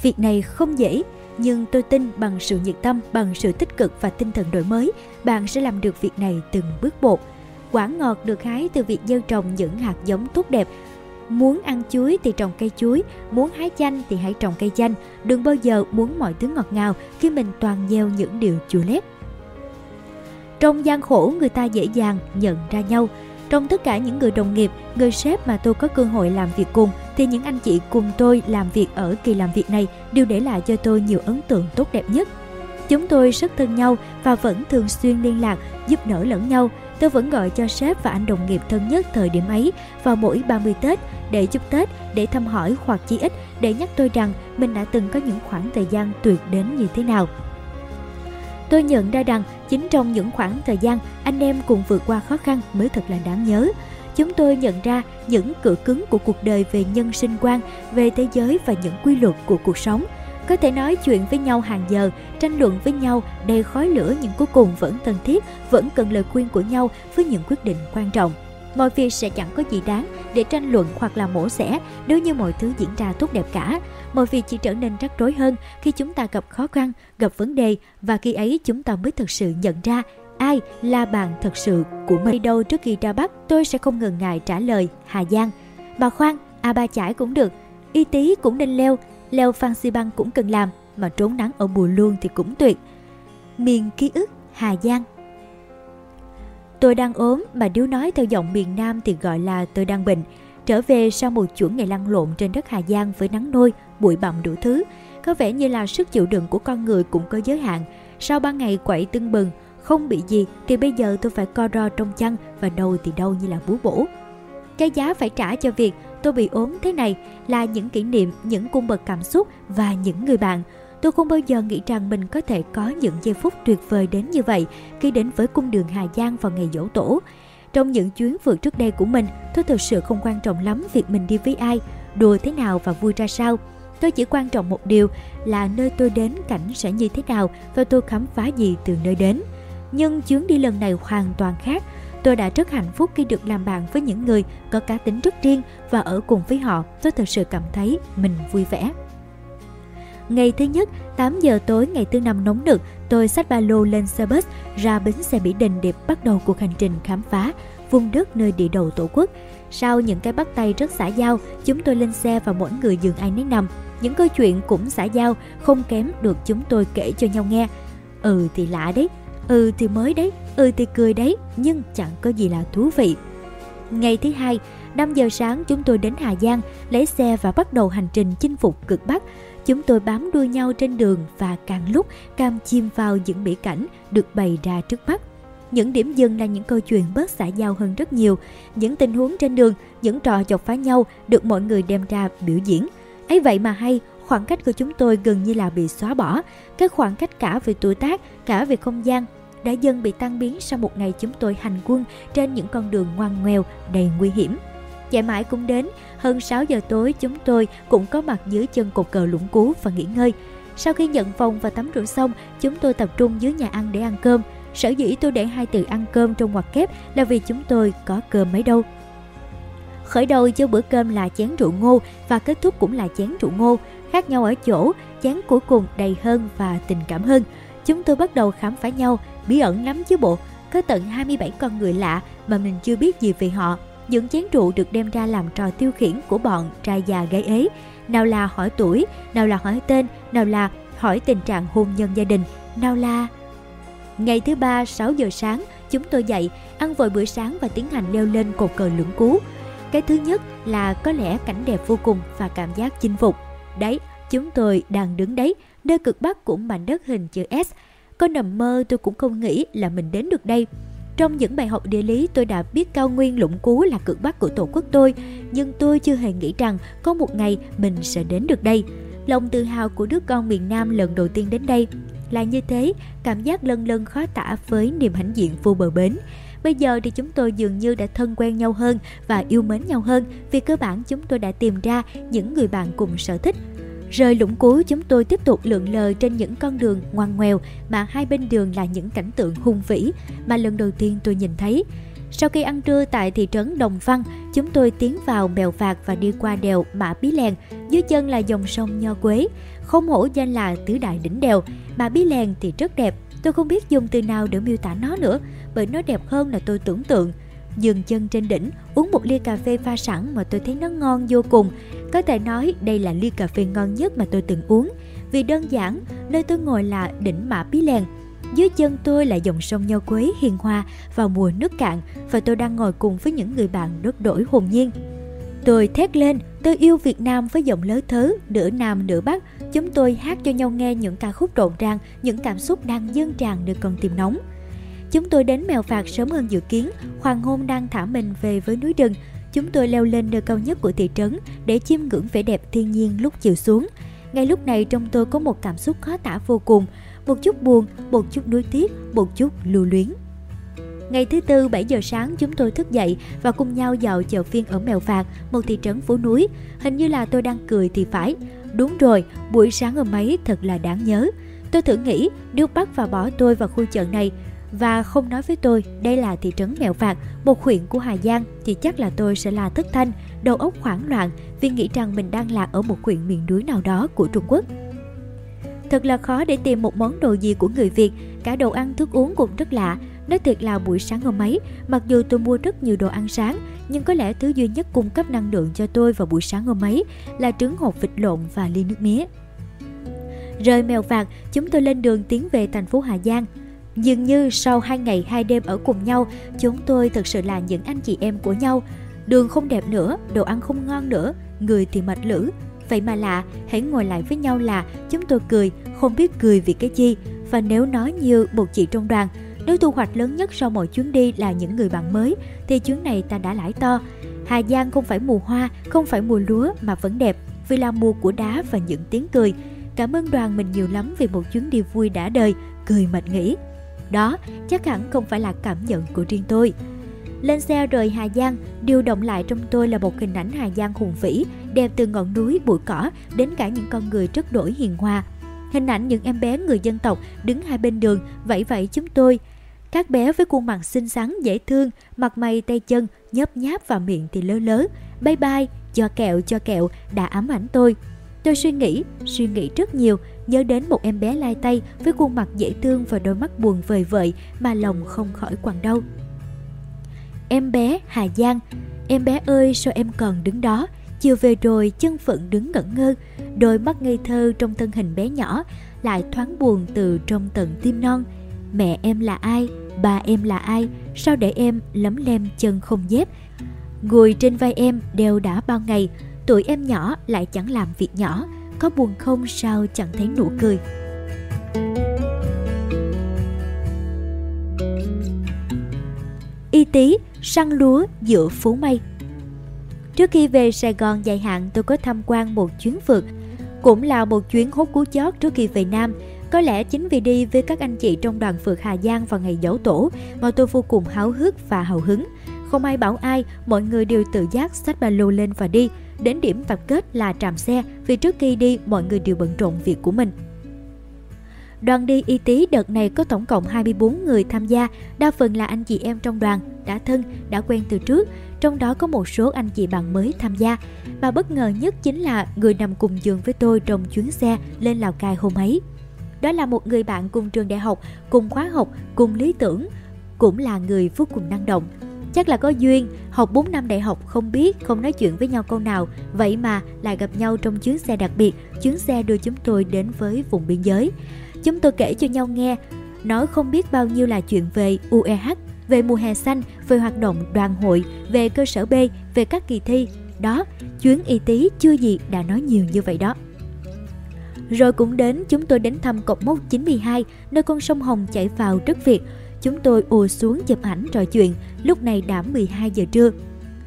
Việc này không dễ, nhưng tôi tin bằng sự nhiệt tâm, bằng sự tích cực và tinh thần đổi mới, bạn sẽ làm được việc này từng bước một. Quả ngọt được hái từ việc gieo trồng những hạt giống tốt đẹp. Muốn ăn chuối thì trồng cây chuối, muốn hái chanh thì hãy trồng cây chanh. Đừng bao giờ muốn mọi thứ ngọt ngào khi mình toàn gieo những điều chua lép. Trong gian khổ người ta dễ dàng nhận ra nhau. Trong tất cả những người đồng nghiệp, người sếp mà tôi có cơ hội làm việc cùng thì những anh chị cùng tôi làm việc ở kỳ làm việc này đều để lại cho tôi nhiều ấn tượng tốt đẹp nhất. Chúng tôi rất thân nhau và vẫn thường xuyên liên lạc, giúp đỡ lẫn nhau. Tôi vẫn gọi cho sếp và anh đồng nghiệp thân nhất thời điểm ấy vào mỗi 30 Tết để chúc Tết, để thăm hỏi hoặc chí ít để nhắc tôi rằng mình đã từng có những khoảng thời gian tuyệt đến như thế nào. Tôi nhận ra rằng chính trong những khoảng thời gian anh em cùng vượt qua khó khăn mới thật là đáng nhớ. Chúng tôi nhận ra những cửa cứng của cuộc đời về nhân sinh quan, về thế giới và những quy luật của cuộc sống. Có thể nói chuyện với nhau hàng giờ, tranh luận với nhau đầy khói lửa nhưng cuối cùng vẫn thân thiết, vẫn cần lời khuyên của nhau với những quyết định quan trọng. Mọi việc sẽ chẳng có gì đáng để tranh luận hoặc là mổ xẻ nếu như mọi thứ diễn ra tốt đẹp cả. Mọi việc chỉ trở nên rắc rối hơn khi chúng ta gặp khó khăn, gặp vấn đề và khi ấy chúng ta mới thực sự nhận ra ai là bạn thật sự của mình. Đi đâu trước khi ra bắt, tôi sẽ không ngần ngại trả lời Hà Giang. Bà khoan, à ba chải cũng được, y tí cũng nên leo, leo phan xi băng cũng cần làm, mà trốn nắng ở bùa luôn thì cũng tuyệt. Miền ký ức Hà Giang Tôi đang ốm mà nếu nói theo giọng miền Nam thì gọi là tôi đang bệnh. Trở về sau một chuỗi ngày lăn lộn trên đất Hà Giang với nắng nôi, bụi bặm đủ thứ. Có vẻ như là sức chịu đựng của con người cũng có giới hạn. Sau ba ngày quậy tưng bừng, không bị gì thì bây giờ tôi phải co ro trong chăn và đầu thì đau như là bú bổ. Cái giá phải trả cho việc tôi bị ốm thế này là những kỷ niệm, những cung bậc cảm xúc và những người bạn Tôi không bao giờ nghĩ rằng mình có thể có những giây phút tuyệt vời đến như vậy khi đến với cung đường Hà Giang vào ngày dỗ tổ. Trong những chuyến vượt trước đây của mình, tôi thực sự không quan trọng lắm việc mình đi với ai, đùa thế nào và vui ra sao. Tôi chỉ quan trọng một điều là nơi tôi đến cảnh sẽ như thế nào và tôi khám phá gì từ nơi đến. Nhưng chuyến đi lần này hoàn toàn khác. Tôi đã rất hạnh phúc khi được làm bạn với những người có cá tính rất riêng và ở cùng với họ, tôi thật sự cảm thấy mình vui vẻ. Ngày thứ nhất, 8 giờ tối ngày thứ năm nóng nực, tôi xách ba lô lên xe bus ra bến xe Mỹ Đình để bắt đầu cuộc hành trình khám phá vùng đất nơi địa đầu tổ quốc. Sau những cái bắt tay rất xã giao, chúng tôi lên xe và mỗi người giường ai nấy nằm. Những câu chuyện cũng xã giao, không kém được chúng tôi kể cho nhau nghe. Ừ thì lạ đấy, ừ thì mới đấy, ừ thì cười đấy, nhưng chẳng có gì là thú vị. Ngày thứ hai, 5 giờ sáng chúng tôi đến Hà Giang, lấy xe và bắt đầu hành trình chinh phục cực Bắc. Chúng tôi bám đuôi nhau trên đường và càng lúc càng chìm vào những mỹ cảnh được bày ra trước mắt. Những điểm dừng là những câu chuyện bớt xã giao hơn rất nhiều. Những tình huống trên đường, những trò chọc phá nhau được mọi người đem ra biểu diễn. ấy vậy mà hay, khoảng cách của chúng tôi gần như là bị xóa bỏ. cái khoảng cách cả về tuổi tác, cả về không gian đã dần bị tăng biến sau một ngày chúng tôi hành quân trên những con đường ngoằn ngoèo đầy nguy hiểm. Chạy mãi cũng đến, hơn 6 giờ tối chúng tôi cũng có mặt dưới chân cột cờ lũng cú và nghỉ ngơi. Sau khi nhận phòng và tắm rửa xong, chúng tôi tập trung dưới nhà ăn để ăn cơm. Sở dĩ tôi để hai từ ăn cơm trong ngoặc kép là vì chúng tôi có cơm mấy đâu. Khởi đầu cho bữa cơm là chén rượu ngô và kết thúc cũng là chén rượu ngô. Khác nhau ở chỗ, chén cuối cùng đầy hơn và tình cảm hơn. Chúng tôi bắt đầu khám phá nhau, bí ẩn lắm chứ bộ. Có tận 27 con người lạ mà mình chưa biết gì về họ. Những chén rượu được đem ra làm trò tiêu khiển của bọn trai già gái ấy Nào là hỏi tuổi, nào là hỏi tên, nào là hỏi tình trạng hôn nhân gia đình, nào là... Ngày thứ ba 6 giờ sáng, chúng tôi dậy, ăn vội bữa sáng và tiến hành leo lên cột cờ lưỡng cú. Cái thứ nhất là có lẽ cảnh đẹp vô cùng và cảm giác chinh phục. Đấy, chúng tôi đang đứng đấy, nơi cực bắc của mảnh đất hình chữ S. Có nằm mơ tôi cũng không nghĩ là mình đến được đây. Trong những bài học địa lý tôi đã biết cao nguyên lũng cú là cực bắc của tổ quốc tôi, nhưng tôi chưa hề nghĩ rằng có một ngày mình sẽ đến được đây. Lòng tự hào của đứa con miền Nam lần đầu tiên đến đây là như thế, cảm giác lân lân khó tả với niềm hãnh diện vô bờ bến. Bây giờ thì chúng tôi dường như đã thân quen nhau hơn và yêu mến nhau hơn vì cơ bản chúng tôi đã tìm ra những người bạn cùng sở thích. Rời lũng cú chúng tôi tiếp tục lượn lờ trên những con đường ngoằn ngoèo mà hai bên đường là những cảnh tượng hung vĩ mà lần đầu tiên tôi nhìn thấy. Sau khi ăn trưa tại thị trấn Đồng Văn, chúng tôi tiến vào Mèo Vạc và đi qua đèo Mã Bí Lèn, dưới chân là dòng sông Nho Quế. Không hổ danh là tứ đại đỉnh đèo, Mã Bí Lèn thì rất đẹp, tôi không biết dùng từ nào để miêu tả nó nữa, bởi nó đẹp hơn là tôi tưởng tượng. Dừng chân trên đỉnh, uống một ly cà phê pha sẵn mà tôi thấy nó ngon vô cùng. Có thể nói đây là ly cà phê ngon nhất mà tôi từng uống. Vì đơn giản, nơi tôi ngồi là đỉnh Mã Pí Lèn, dưới chân tôi là dòng sông Nho Quế hiền hòa vào mùa nước cạn và tôi đang ngồi cùng với những người bạn đất đổi hồn nhiên. Tôi thét lên, tôi yêu Việt Nam với giọng lớn thớ, nửa Nam nửa Bắc. Chúng tôi hát cho nhau nghe những ca khúc rộn ràng, những cảm xúc đang dâng tràn nơi còn tìm nóng. Chúng tôi đến mèo phạt sớm hơn dự kiến, hoàng hôn đang thả mình về với núi rừng. Chúng tôi leo lên nơi cao nhất của thị trấn để chiêm ngưỡng vẻ đẹp thiên nhiên lúc chiều xuống. Ngay lúc này trong tôi có một cảm xúc khó tả vô cùng, một chút buồn, một chút nuối tiếc, một chút lưu luyến. Ngày thứ tư 7 giờ sáng chúng tôi thức dậy và cùng nhau dạo chợ phiên ở Mèo Vạc, một thị trấn phố núi. Hình như là tôi đang cười thì phải. Đúng rồi, buổi sáng hôm ấy thật là đáng nhớ. Tôi thử nghĩ nếu bắt và bỏ tôi vào khu chợ này và không nói với tôi đây là thị trấn Mèo Vạc, một huyện của Hà Giang thì chắc là tôi sẽ là thất thanh, đầu óc hoảng loạn vì nghĩ rằng mình đang lạc ở một huyện miền núi nào đó của Trung Quốc. Thật là khó để tìm một món đồ gì của người Việt, cả đồ ăn thức uống cũng rất lạ. Nói thiệt là buổi sáng hôm ấy, mặc dù tôi mua rất nhiều đồ ăn sáng, nhưng có lẽ thứ duy nhất cung cấp năng lượng cho tôi vào buổi sáng hôm ấy là trứng hột vịt lộn và ly nước mía. Rời mèo vạc, chúng tôi lên đường tiến về thành phố Hà Giang. Dường như sau hai ngày hai đêm ở cùng nhau, chúng tôi thực sự là những anh chị em của nhau. Đường không đẹp nữa, đồ ăn không ngon nữa, người thì mệt lử, Vậy mà lạ, hãy ngồi lại với nhau là chúng tôi cười, không biết cười vì cái gì. Và nếu nói như một chị trong đoàn, nếu thu hoạch lớn nhất sau mỗi chuyến đi là những người bạn mới, thì chuyến này ta đã lãi to. Hà Giang không phải mùa hoa, không phải mùa lúa mà vẫn đẹp, vì là mùa của đá và những tiếng cười. Cảm ơn đoàn mình nhiều lắm vì một chuyến đi vui đã đời, cười mệt nghỉ. Đó chắc hẳn không phải là cảm nhận của riêng tôi. Lên xe rời Hà Giang, điều động lại trong tôi là một hình ảnh Hà Giang hùng vĩ, đẹp từ ngọn núi bụi cỏ đến cả những con người rất đổi hiền hòa. Hình ảnh những em bé người dân tộc đứng hai bên đường vẫy vẫy chúng tôi. Các bé với khuôn mặt xinh xắn dễ thương, mặt mày tay chân nhấp nháp và miệng thì lớ lớ. Bye bye, cho kẹo cho kẹo đã ám ảnh tôi. Tôi suy nghĩ, suy nghĩ rất nhiều, nhớ đến một em bé lai tay với khuôn mặt dễ thương và đôi mắt buồn vời vợi mà lòng không khỏi quặn đau. Em bé Hà Giang, Em bé ơi sao em còn đứng đó? Chiều về rồi chân phận đứng ngẩn ngơ, Đôi mắt ngây thơ trong thân hình bé nhỏ, Lại thoáng buồn từ trong tận tim non. Mẹ em là ai? Bà em là ai? Sao để em lấm lem chân không dép? Ngồi trên vai em đều đã bao ngày, Tuổi em nhỏ lại chẳng làm việc nhỏ. Có buồn không sao chẳng thấy nụ cười Y tí săn lúa giữa phố mây. Trước khi về Sài Gòn dài hạn tôi có tham quan một chuyến phượt, cũng là một chuyến hốt cú chót trước khi về Nam. Có lẽ chính vì đi với các anh chị trong đoàn phượt Hà Giang vào ngày giỗ tổ mà tôi vô cùng háo hức và hào hứng. Không ai bảo ai, mọi người đều tự giác xách ba lô lên và đi. Đến điểm tập kết là trạm xe vì trước khi đi mọi người đều bận rộn việc của mình. Đoàn đi y tí đợt này có tổng cộng 24 người tham gia, đa phần là anh chị em trong đoàn, đã thân, đã quen từ trước, trong đó có một số anh chị bạn mới tham gia. Và bất ngờ nhất chính là người nằm cùng giường với tôi trong chuyến xe lên Lào Cai hôm ấy. Đó là một người bạn cùng trường đại học, cùng khóa học, cùng lý tưởng, cũng là người vô cùng năng động. Chắc là có duyên, học 4 năm đại học không biết, không nói chuyện với nhau câu nào, vậy mà lại gặp nhau trong chuyến xe đặc biệt, chuyến xe đưa chúng tôi đến với vùng biên giới. Chúng tôi kể cho nhau nghe, nói không biết bao nhiêu là chuyện về UEH, về mùa hè xanh, về hoạt động đoàn hội, về cơ sở B, về các kỳ thi. Đó, chuyến y tí chưa gì đã nói nhiều như vậy đó. Rồi cũng đến, chúng tôi đến thăm cột mốc 92, nơi con sông Hồng chảy vào đất Việt. Chúng tôi ùa xuống chụp ảnh trò chuyện, lúc này đã 12 giờ trưa.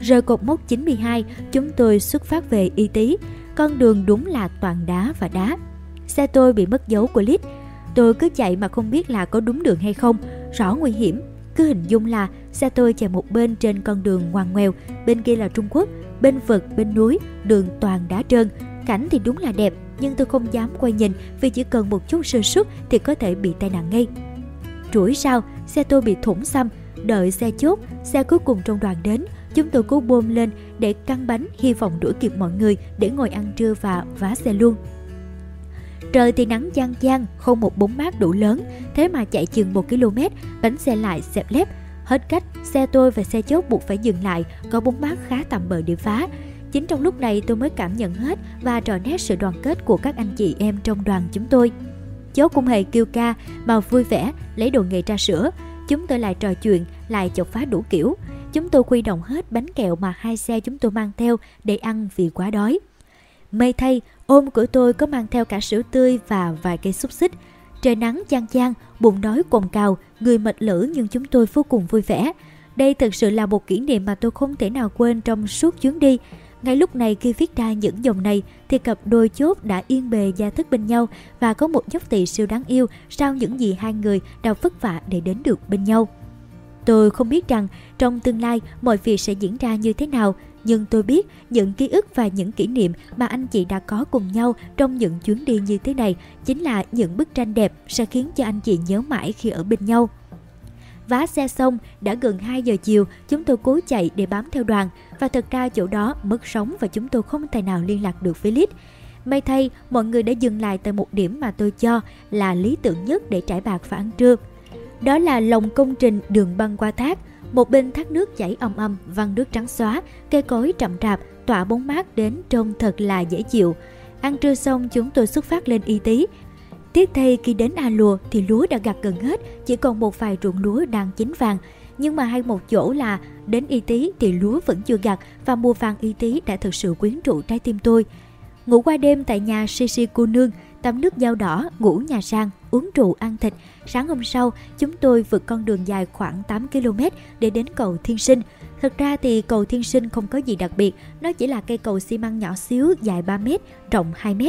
Rời cột mốc 92, chúng tôi xuất phát về Y Tý. Con đường đúng là toàn đá và đá. Xe tôi bị mất dấu của lít. Tôi cứ chạy mà không biết là có đúng đường hay không, rõ nguy hiểm. Cứ hình dung là xe tôi chạy một bên trên con đường ngoằn ngoèo, bên kia là Trung Quốc, bên vực, bên núi, đường toàn đá trơn. Cảnh thì đúng là đẹp, nhưng tôi không dám quay nhìn vì chỉ cần một chút sơ suất thì có thể bị tai nạn ngay. Rủi sao, xe tôi bị thủng xăm, đợi xe chốt, xe cuối cùng trong đoàn đến, chúng tôi cố bơm lên để căng bánh hy vọng đuổi kịp mọi người để ngồi ăn trưa và vá xe luôn. Trời thì nắng chang chang, không một bóng mát đủ lớn, thế mà chạy chừng 1 km, bánh xe lại xẹp lép. Hết cách, xe tôi và xe chốt buộc phải dừng lại, có bóng mát khá tầm bờ để phá. Chính trong lúc này tôi mới cảm nhận hết và rõ nét sự đoàn kết của các anh chị em trong đoàn chúng tôi. Chốt cũng hề kêu ca mà vui vẻ lấy đồ nghề ra sữa. Chúng tôi lại trò chuyện, lại chọc phá đủ kiểu. Chúng tôi quy động hết bánh kẹo mà hai xe chúng tôi mang theo để ăn vì quá đói. May thay, ôm của tôi có mang theo cả sữa tươi và vài cây xúc xích. Trời nắng chang chang, bụng đói cồn cào, người mệt lử nhưng chúng tôi vô cùng vui vẻ. Đây thực sự là một kỷ niệm mà tôi không thể nào quên trong suốt chuyến đi. Ngay lúc này khi viết ra những dòng này thì cặp đôi chốt đã yên bề gia thức bên nhau và có một dốc tỳ siêu đáng yêu sau những gì hai người đã vất vả để đến được bên nhau. Tôi không biết rằng trong tương lai mọi việc sẽ diễn ra như thế nào, nhưng tôi biết những ký ức và những kỷ niệm mà anh chị đã có cùng nhau trong những chuyến đi như thế này chính là những bức tranh đẹp sẽ khiến cho anh chị nhớ mãi khi ở bên nhau. Vá xe xong, đã gần 2 giờ chiều, chúng tôi cố chạy để bám theo đoàn và thật ra chỗ đó mất sóng và chúng tôi không thể nào liên lạc được với Lít. May thay, mọi người đã dừng lại tại một điểm mà tôi cho là lý tưởng nhất để trải bạc và ăn trưa. Đó là lòng công trình đường băng qua thác, một bên thác nước chảy ầm ầm, văng nước trắng xóa, cây cối rậm rạp, tỏa bóng mát đến trông thật là dễ chịu. Ăn trưa xong chúng tôi xuất phát lên y tí, Tiếc thay khi đến A Lùa thì lúa đã gặt gần hết, chỉ còn một vài ruộng lúa đang chín vàng. Nhưng mà hay một chỗ là đến Y Tí thì lúa vẫn chưa gặt và mùa vàng Y Tí đã thực sự quyến rũ trái tim tôi. Ngủ qua đêm tại nhà Sisi cô nương, tắm nước dao đỏ, ngủ nhà sang, uống rượu ăn thịt. Sáng hôm sau, chúng tôi vượt con đường dài khoảng 8 km để đến cầu Thiên Sinh. Thực ra thì cầu Thiên Sinh không có gì đặc biệt, nó chỉ là cây cầu xi măng nhỏ xíu dài 3 m, rộng 2 m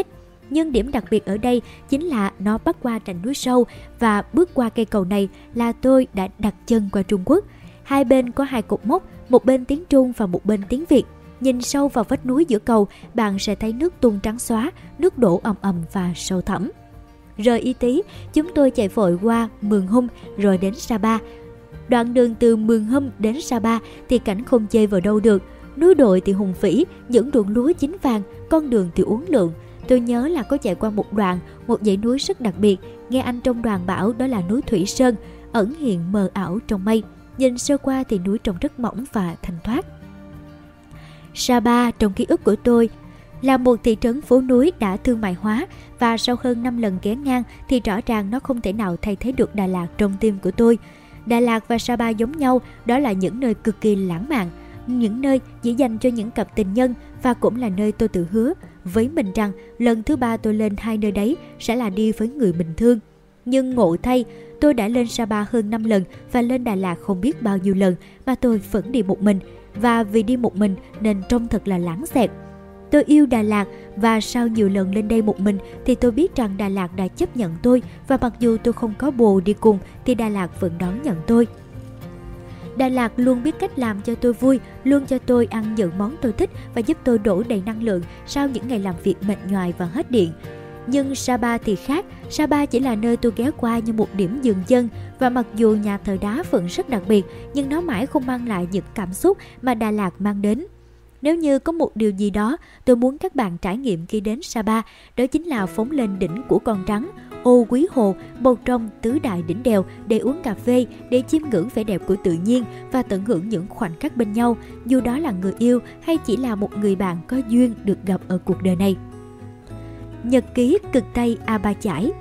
nhưng điểm đặc biệt ở đây chính là nó bắt qua rãnh núi sâu và bước qua cây cầu này là tôi đã đặt chân qua Trung Quốc. Hai bên có hai cột mốc, một bên tiếng Trung và một bên tiếng Việt. Nhìn sâu vào vách núi giữa cầu, bạn sẽ thấy nước tung trắng xóa, nước đổ ầm ầm và sâu thẳm. Rời Y Tý, chúng tôi chạy vội qua Mường Hung rồi đến Sapa. Đoạn đường từ Mường Hung đến Sapa thì cảnh không chê vào đâu được. Núi đồi thì hùng vĩ, những ruộng lúa chín vàng, con đường thì uốn lượn, Tôi nhớ là có chạy qua một đoạn, một dãy núi rất đặc biệt, nghe anh trong đoàn bảo đó là núi Thủy Sơn, ẩn hiện mờ ảo trong mây. Nhìn sơ qua thì núi trông rất mỏng và thanh thoát. Sapa trong ký ức của tôi là một thị trấn phố núi đã thương mại hóa và sau hơn 5 lần ghé ngang thì rõ ràng nó không thể nào thay thế được Đà Lạt trong tim của tôi. Đà Lạt và Sapa giống nhau, đó là những nơi cực kỳ lãng mạn, những nơi chỉ dành cho những cặp tình nhân và cũng là nơi tôi tự hứa với mình rằng lần thứ ba tôi lên hai nơi đấy sẽ là đi với người bình thường. Nhưng ngộ thay, tôi đã lên Sapa hơn 5 lần và lên Đà Lạt không biết bao nhiêu lần mà tôi vẫn đi một mình. Và vì đi một mình nên trông thật là lãng xẹt. Tôi yêu Đà Lạt và sau nhiều lần lên đây một mình thì tôi biết rằng Đà Lạt đã chấp nhận tôi và mặc dù tôi không có bồ đi cùng thì Đà Lạt vẫn đón nhận tôi. Đà Lạt luôn biết cách làm cho tôi vui, luôn cho tôi ăn những món tôi thích và giúp tôi đổ đầy năng lượng sau những ngày làm việc mệt nhoài và hết điện. Nhưng Sapa thì khác, Sapa chỉ là nơi tôi ghé qua như một điểm dừng chân và mặc dù nhà thờ đá vẫn rất đặc biệt nhưng nó mãi không mang lại những cảm xúc mà Đà Lạt mang đến. Nếu như có một điều gì đó tôi muốn các bạn trải nghiệm khi đến Sapa, đó chính là phóng lên đỉnh của con trắng, ô quý hồ, một trong tứ đại đỉnh đèo để uống cà phê, để chiêm ngưỡng vẻ đẹp của tự nhiên và tận hưởng những khoảnh khắc bên nhau, dù đó là người yêu hay chỉ là một người bạn có duyên được gặp ở cuộc đời này. Nhật ký cực Tây A Ba Chải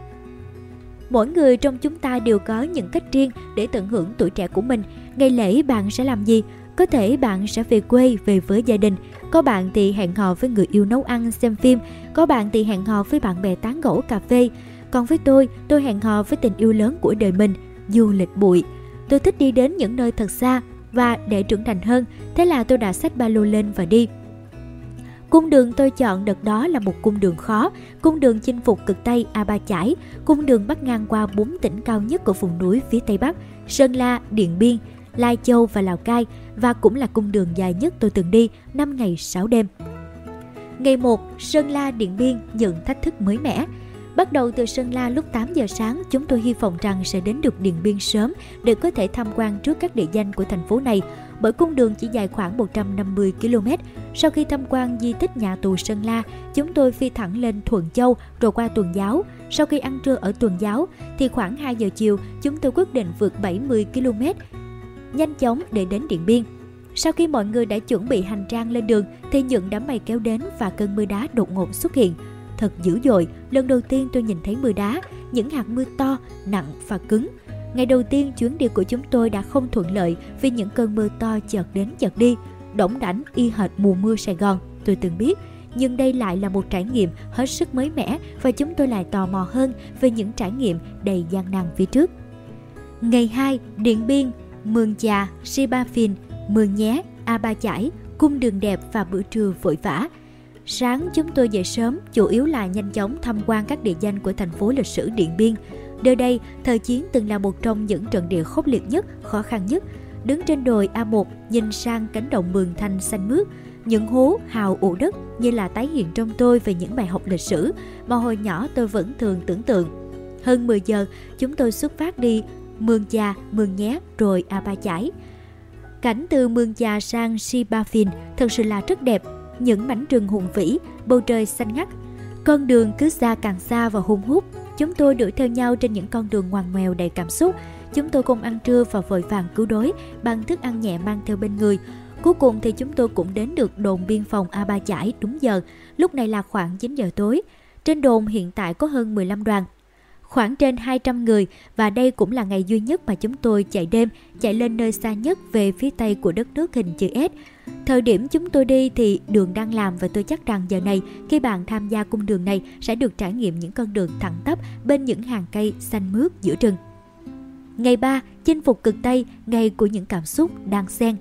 Mỗi người trong chúng ta đều có những cách riêng để tận hưởng tuổi trẻ của mình. Ngày lễ bạn sẽ làm gì? Có thể bạn sẽ về quê, về với gia đình. Có bạn thì hẹn hò với người yêu nấu ăn, xem phim. Có bạn thì hẹn hò với bạn bè tán gẫu cà phê. Còn với tôi, tôi hẹn hò với tình yêu lớn của đời mình, du lịch bụi. Tôi thích đi đến những nơi thật xa và để trưởng thành hơn, thế là tôi đã xách ba lô lên và đi. Cung đường tôi chọn đợt đó là một cung đường khó, cung đường chinh phục cực Tây A Ba Chải, cung đường bắt ngang qua bốn tỉnh cao nhất của vùng núi phía Tây Bắc, Sơn La, Điện Biên, Lai Châu và Lào Cai và cũng là cung đường dài nhất tôi từng đi 5 ngày 6 đêm. Ngày 1, Sơn La Điện Biên nhận thách thức mới mẻ. Bắt đầu từ Sơn La lúc 8 giờ sáng, chúng tôi hy vọng rằng sẽ đến được Điện Biên sớm để có thể tham quan trước các địa danh của thành phố này, bởi cung đường chỉ dài khoảng 150 km. Sau khi tham quan di tích nhà tù Sơn La, chúng tôi phi thẳng lên Thuận Châu rồi qua Tuần Giáo. Sau khi ăn trưa ở Tuần Giáo thì khoảng 2 giờ chiều, chúng tôi quyết định vượt 70 km nhanh chóng để đến Điện Biên. Sau khi mọi người đã chuẩn bị hành trang lên đường thì những đám mây kéo đến và cơn mưa đá đột ngột xuất hiện. Thật dữ dội, lần đầu tiên tôi nhìn thấy mưa đá, những hạt mưa to, nặng và cứng. Ngày đầu tiên chuyến đi của chúng tôi đã không thuận lợi vì những cơn mưa to chợt đến chợt đi, đổng đảnh y hệt mùa mưa Sài Gòn, tôi từng biết. Nhưng đây lại là một trải nghiệm hết sức mới mẻ và chúng tôi lại tò mò hơn về những trải nghiệm đầy gian nan phía trước. Ngày 2, Điện Biên, Mường Chà, Sipafin, Mường Nhé, A Ba Chải, cung đường đẹp và bữa trưa vội vã. Sáng chúng tôi dậy sớm, chủ yếu là nhanh chóng tham quan các địa danh của thành phố lịch sử Điện Biên. Nơi đây, thời chiến từng là một trong những trận địa khốc liệt nhất, khó khăn nhất. Đứng trên đồi A1, nhìn sang cánh đồng mường thanh xanh mướt, những hố hào ủ đất như là tái hiện trong tôi về những bài học lịch sử mà hồi nhỏ tôi vẫn thường tưởng tượng. Hơn 10 giờ, chúng tôi xuất phát đi Mường Già, Mường Nhé rồi A Ba Chải. Cảnh từ Mường Già sang Sipafin thật sự là rất đẹp, những mảnh rừng hùng vĩ, bầu trời xanh ngắt. Con đường cứ xa càng xa và hung hút, chúng tôi đuổi theo nhau trên những con đường ngoằn ngoèo đầy cảm xúc. Chúng tôi cùng ăn trưa và vội vàng cứu đối bằng thức ăn nhẹ mang theo bên người. Cuối cùng thì chúng tôi cũng đến được đồn biên phòng A Ba Chải đúng giờ, lúc này là khoảng 9 giờ tối. Trên đồn hiện tại có hơn 15 đoàn, khoảng trên 200 người và đây cũng là ngày duy nhất mà chúng tôi chạy đêm, chạy lên nơi xa nhất về phía tây của đất nước hình chữ S. Thời điểm chúng tôi đi thì đường đang làm và tôi chắc rằng giờ này khi bạn tham gia cung đường này sẽ được trải nghiệm những con đường thẳng tắp bên những hàng cây xanh mướt giữa rừng. Ngày 3, chinh phục cực Tây, ngày của những cảm xúc đang xen.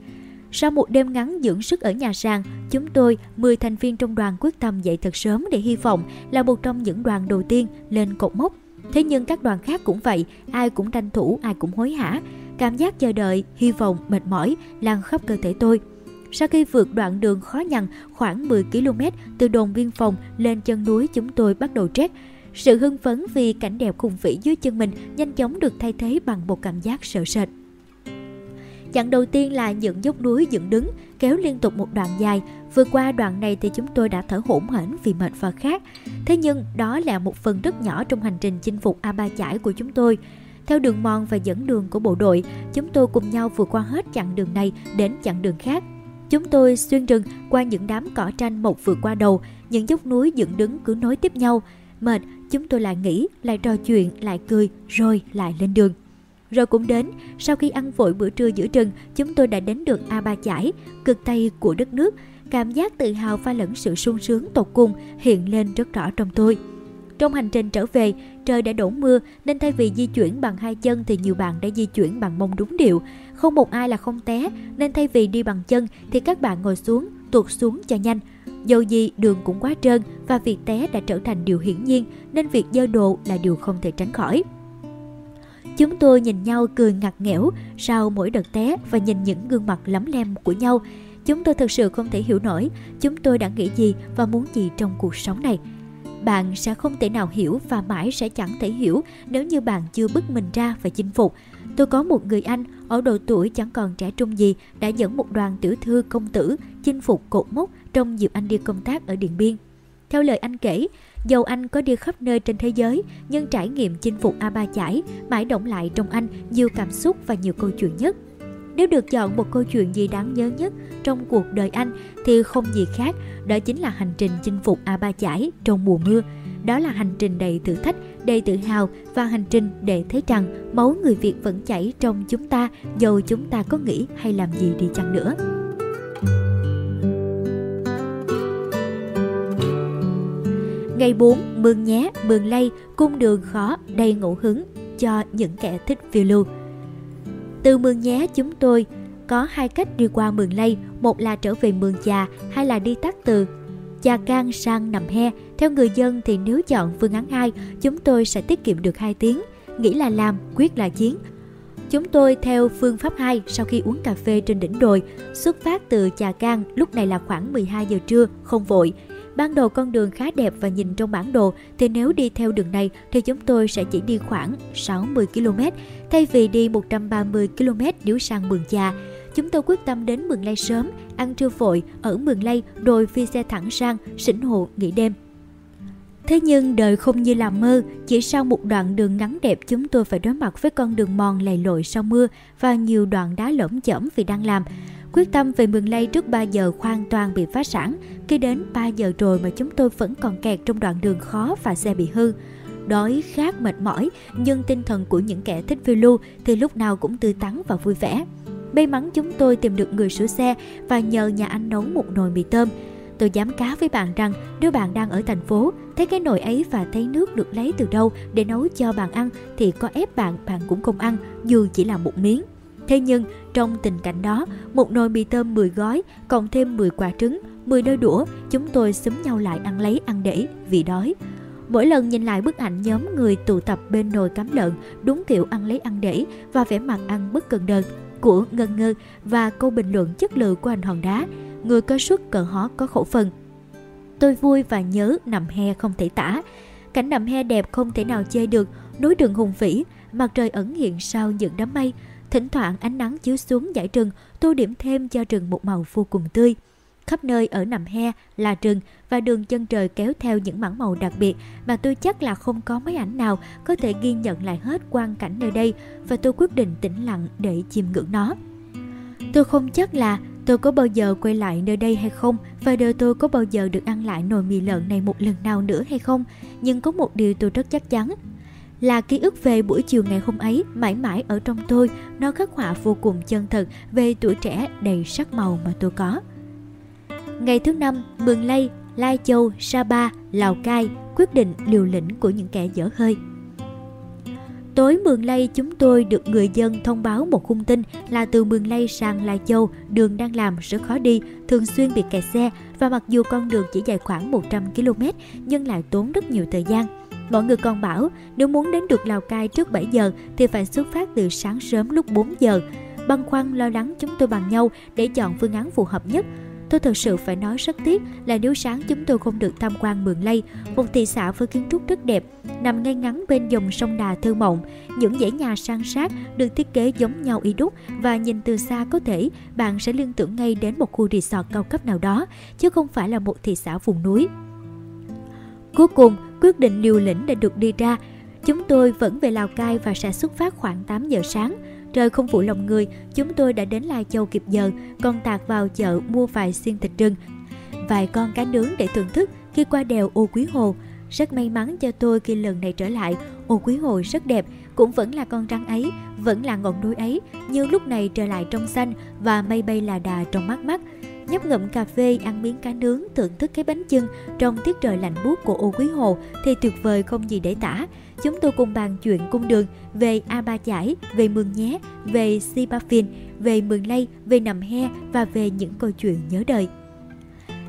Sau một đêm ngắn dưỡng sức ở nhà sàn, chúng tôi, 10 thành viên trong đoàn quyết tâm dậy thật sớm để hy vọng là một trong những đoàn đầu tiên lên cột mốc Thế nhưng các đoàn khác cũng vậy, ai cũng tranh thủ, ai cũng hối hả. Cảm giác chờ đợi, hy vọng, mệt mỏi lan khắp cơ thể tôi. Sau khi vượt đoạn đường khó nhằn khoảng 10 km từ đồn biên phòng lên chân núi chúng tôi bắt đầu trek. Sự hưng phấn vì cảnh đẹp khủng vĩ dưới chân mình nhanh chóng được thay thế bằng một cảm giác sợ sệt. Chặng đầu tiên là những dốc núi dựng đứng, kéo liên tục một đoạn dài. Vừa qua đoạn này thì chúng tôi đã thở hổn hển vì mệt và khát. Thế nhưng đó là một phần rất nhỏ trong hành trình chinh phục A Ba Chải của chúng tôi. Theo đường mòn và dẫn đường của bộ đội, chúng tôi cùng nhau vượt qua hết chặng đường này đến chặng đường khác. Chúng tôi xuyên rừng qua những đám cỏ tranh một vượt qua đầu, những dốc núi dựng đứng cứ nối tiếp nhau. Mệt, chúng tôi lại nghĩ, lại trò chuyện, lại cười, rồi lại lên đường. Rồi cũng đến, sau khi ăn vội bữa trưa giữa rừng, chúng tôi đã đến được A Ba Chải, cực tây của đất nước. Cảm giác tự hào pha lẫn sự sung sướng tột cùng hiện lên rất rõ trong tôi. Trong hành trình trở về, trời đã đổ mưa nên thay vì di chuyển bằng hai chân thì nhiều bạn đã di chuyển bằng mông đúng điệu. Không một ai là không té nên thay vì đi bằng chân thì các bạn ngồi xuống, tuột xuống cho nhanh. Dầu gì đường cũng quá trơn và việc té đã trở thành điều hiển nhiên nên việc dơ đồ là điều không thể tránh khỏi. Chúng tôi nhìn nhau cười ngặt nghẽo sau mỗi đợt té và nhìn những gương mặt lấm lem của nhau. Chúng tôi thực sự không thể hiểu nổi chúng tôi đã nghĩ gì và muốn gì trong cuộc sống này. bạn sẽ không thể nào hiểu và mãi sẽ chẳng thể hiểu nếu như bạn chưa bứt mình ra và chinh phục. Tôi có một người anh ở độ tuổi chẳng còn trẻ trung gì đã dẫn một đoàn tiểu thư công tử chinh phục cột mốc trong dịp anh đi công tác ở Điện Biên. Theo lời anh kể, dầu anh có đi khắp nơi trên thế giới, nhưng trải nghiệm chinh phục A Ba Chải mãi động lại trong anh nhiều cảm xúc và nhiều câu chuyện nhất. Nếu được chọn một câu chuyện gì đáng nhớ nhất trong cuộc đời anh thì không gì khác, đó chính là hành trình chinh phục A Ba Chải trong mùa mưa. Đó là hành trình đầy thử thách, đầy tự hào và hành trình để thấy rằng máu người Việt vẫn chảy trong chúng ta dầu chúng ta có nghĩ hay làm gì đi chăng nữa. Ngày 4, Mường Nhé, Mường Lây, cung đường khó, đầy ngẫu hứng cho những kẻ thích phiêu lưu. Từ Mường Nhé chúng tôi có hai cách đi qua Mường Lây, một là trở về Mường Chà, hai là đi tắt từ Chà Can sang Nằm He. Theo người dân thì nếu chọn phương án 2, chúng tôi sẽ tiết kiệm được 2 tiếng. Nghĩ là làm, quyết là chiến. Chúng tôi theo phương pháp 2 sau khi uống cà phê trên đỉnh đồi, xuất phát từ Chà Can lúc này là khoảng 12 giờ trưa, không vội. Ban đầu con đường khá đẹp và nhìn trong bản đồ thì nếu đi theo đường này thì chúng tôi sẽ chỉ đi khoảng 60 km thay vì đi 130 km nếu sang Mường Chà. Chúng tôi quyết tâm đến Mường Lây sớm, ăn trưa vội ở Mường Lây rồi phi xe thẳng sang Sỉnh Hồ nghỉ đêm. Thế nhưng đời không như làm mơ, chỉ sau một đoạn đường ngắn đẹp chúng tôi phải đối mặt với con đường mòn lầy lội sau mưa và nhiều đoạn đá lởm chởm vì đang làm. Quyết tâm về Mường Lây trước 3 giờ hoàn toàn bị phá sản, khi đến 3 giờ rồi mà chúng tôi vẫn còn kẹt trong đoạn đường khó và xe bị hư. Đói, khát, mệt mỏi, nhưng tinh thần của những kẻ thích phiêu lưu thì lúc nào cũng tươi tắn và vui vẻ. May mắn chúng tôi tìm được người sửa xe và nhờ nhà anh nấu một nồi mì tôm. Tôi dám cá với bạn rằng nếu bạn đang ở thành phố, thấy cái nồi ấy và thấy nước được lấy từ đâu để nấu cho bạn ăn thì có ép bạn, bạn cũng không ăn dù chỉ là một miếng. Thế nhưng trong tình cảnh đó, một nồi mì tôm 10 gói, cộng thêm 10 quả trứng, 10 đôi đũa, chúng tôi xúm nhau lại ăn lấy ăn để vì đói. Mỗi lần nhìn lại bức ảnh nhóm người tụ tập bên nồi cắm lợn, đúng kiểu ăn lấy ăn để và vẻ mặt ăn bất cần đời của Ngân Ngơ và câu bình luận chất lượng của anh Hòn Đá, người có suất cờ hó có khẩu phần. Tôi vui và nhớ nằm he không thể tả. Cảnh nằm he đẹp không thể nào chê được, núi đường hùng vĩ, mặt trời ẩn hiện sau những đám mây, Thỉnh thoảng ánh nắng chiếu xuống dải rừng, tô điểm thêm cho rừng một màu vô cùng tươi. Khắp nơi ở nằm he là rừng và đường chân trời kéo theo những mảng màu đặc biệt mà tôi chắc là không có mấy ảnh nào có thể ghi nhận lại hết quang cảnh nơi đây và tôi quyết định tĩnh lặng để chiêm ngưỡng nó. Tôi không chắc là tôi có bao giờ quay lại nơi đây hay không và đời tôi có bao giờ được ăn lại nồi mì lợn này một lần nào nữa hay không. Nhưng có một điều tôi rất chắc chắn là ký ức về buổi chiều ngày hôm ấy mãi mãi ở trong tôi. Nó khắc họa vô cùng chân thật về tuổi trẻ đầy sắc màu mà tôi có. Ngày thứ năm mường lây lai châu sapa lào cai quyết định liều lĩnh của những kẻ dở hơi. Tối Mường Lây chúng tôi được người dân thông báo một khung tin là từ Mường Lây sang Lai Châu đường đang làm rất khó đi, thường xuyên bị kẹt xe và mặc dù con đường chỉ dài khoảng 100 km nhưng lại tốn rất nhiều thời gian. Mọi người còn bảo nếu muốn đến được Lào Cai trước 7 giờ thì phải xuất phát từ sáng sớm lúc 4 giờ. Băn khoăn lo lắng chúng tôi bằng nhau để chọn phương án phù hợp nhất. Tôi thật sự phải nói rất tiếc là nếu sáng chúng tôi không được tham quan Mường Lây, một thị xã với kiến trúc rất đẹp, nằm ngay ngắn bên dòng sông Đà thơ mộng. Những dãy nhà san sát được thiết kế giống nhau y đúc và nhìn từ xa có thể bạn sẽ liên tưởng ngay đến một khu resort cao cấp nào đó, chứ không phải là một thị xã vùng núi. Cuối cùng, quyết định liều lĩnh đã được đi ra. Chúng tôi vẫn về Lào Cai và sẽ xuất phát khoảng 8 giờ sáng. Trời không phụ lòng người, chúng tôi đã đến Lai Châu kịp giờ, còn tạt vào chợ mua vài xiên thịt rừng, vài con cá nướng để thưởng thức khi qua đèo ô Quý Hồ. Rất may mắn cho tôi khi lần này trở lại, ô Quý Hồ rất đẹp, cũng vẫn là con rắn ấy, vẫn là ngọn núi ấy, nhưng lúc này trở lại trong xanh và mây bay là đà trong mắt mắt nhấp ngụm cà phê, ăn miếng cá nướng, thưởng thức cái bánh chưng trong tiết trời lạnh buốt của ô quý hồ thì tuyệt vời không gì để tả. Chúng tôi cùng bàn chuyện cung đường về a ba chải, về mường nhé, về si ba phiên về mường lây, về nằm he và về những câu chuyện nhớ đời.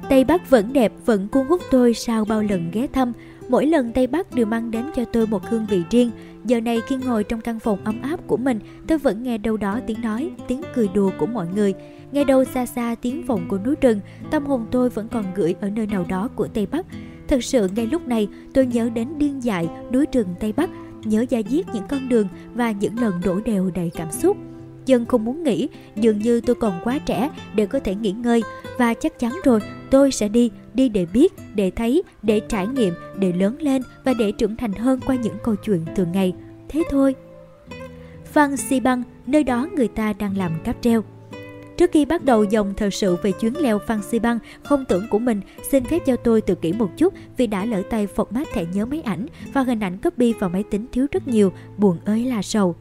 Tây bắc vẫn đẹp, vẫn cuốn hút tôi sau bao lần ghé thăm. Mỗi lần tây bắc đều mang đến cho tôi một hương vị riêng. Giờ này khi ngồi trong căn phòng ấm áp của mình, tôi vẫn nghe đâu đó tiếng nói, tiếng cười đùa của mọi người. Nghe đâu xa xa tiếng vọng của núi rừng, tâm hồn tôi vẫn còn gửi ở nơi nào đó của Tây Bắc. Thật sự ngay lúc này tôi nhớ đến điên dại núi rừng Tây Bắc, nhớ da diết những con đường và những lần đổ đèo đầy cảm xúc. Dân không muốn nghĩ, dường như tôi còn quá trẻ để có thể nghỉ ngơi và chắc chắn rồi tôi sẽ đi, đi để biết, để thấy, để trải nghiệm, để lớn lên và để trưởng thành hơn qua những câu chuyện thường ngày. Thế thôi. Phan Xi Băng, nơi đó người ta đang làm cáp treo. Trước khi bắt đầu dòng thời sự về chuyến leo Phan Xi Băng không tưởng của mình, xin phép cho tôi tự kỷ một chút vì đã lỡ tay format thẻ nhớ máy ảnh và hình ảnh copy vào máy tính thiếu rất nhiều, buồn ơi là sầu.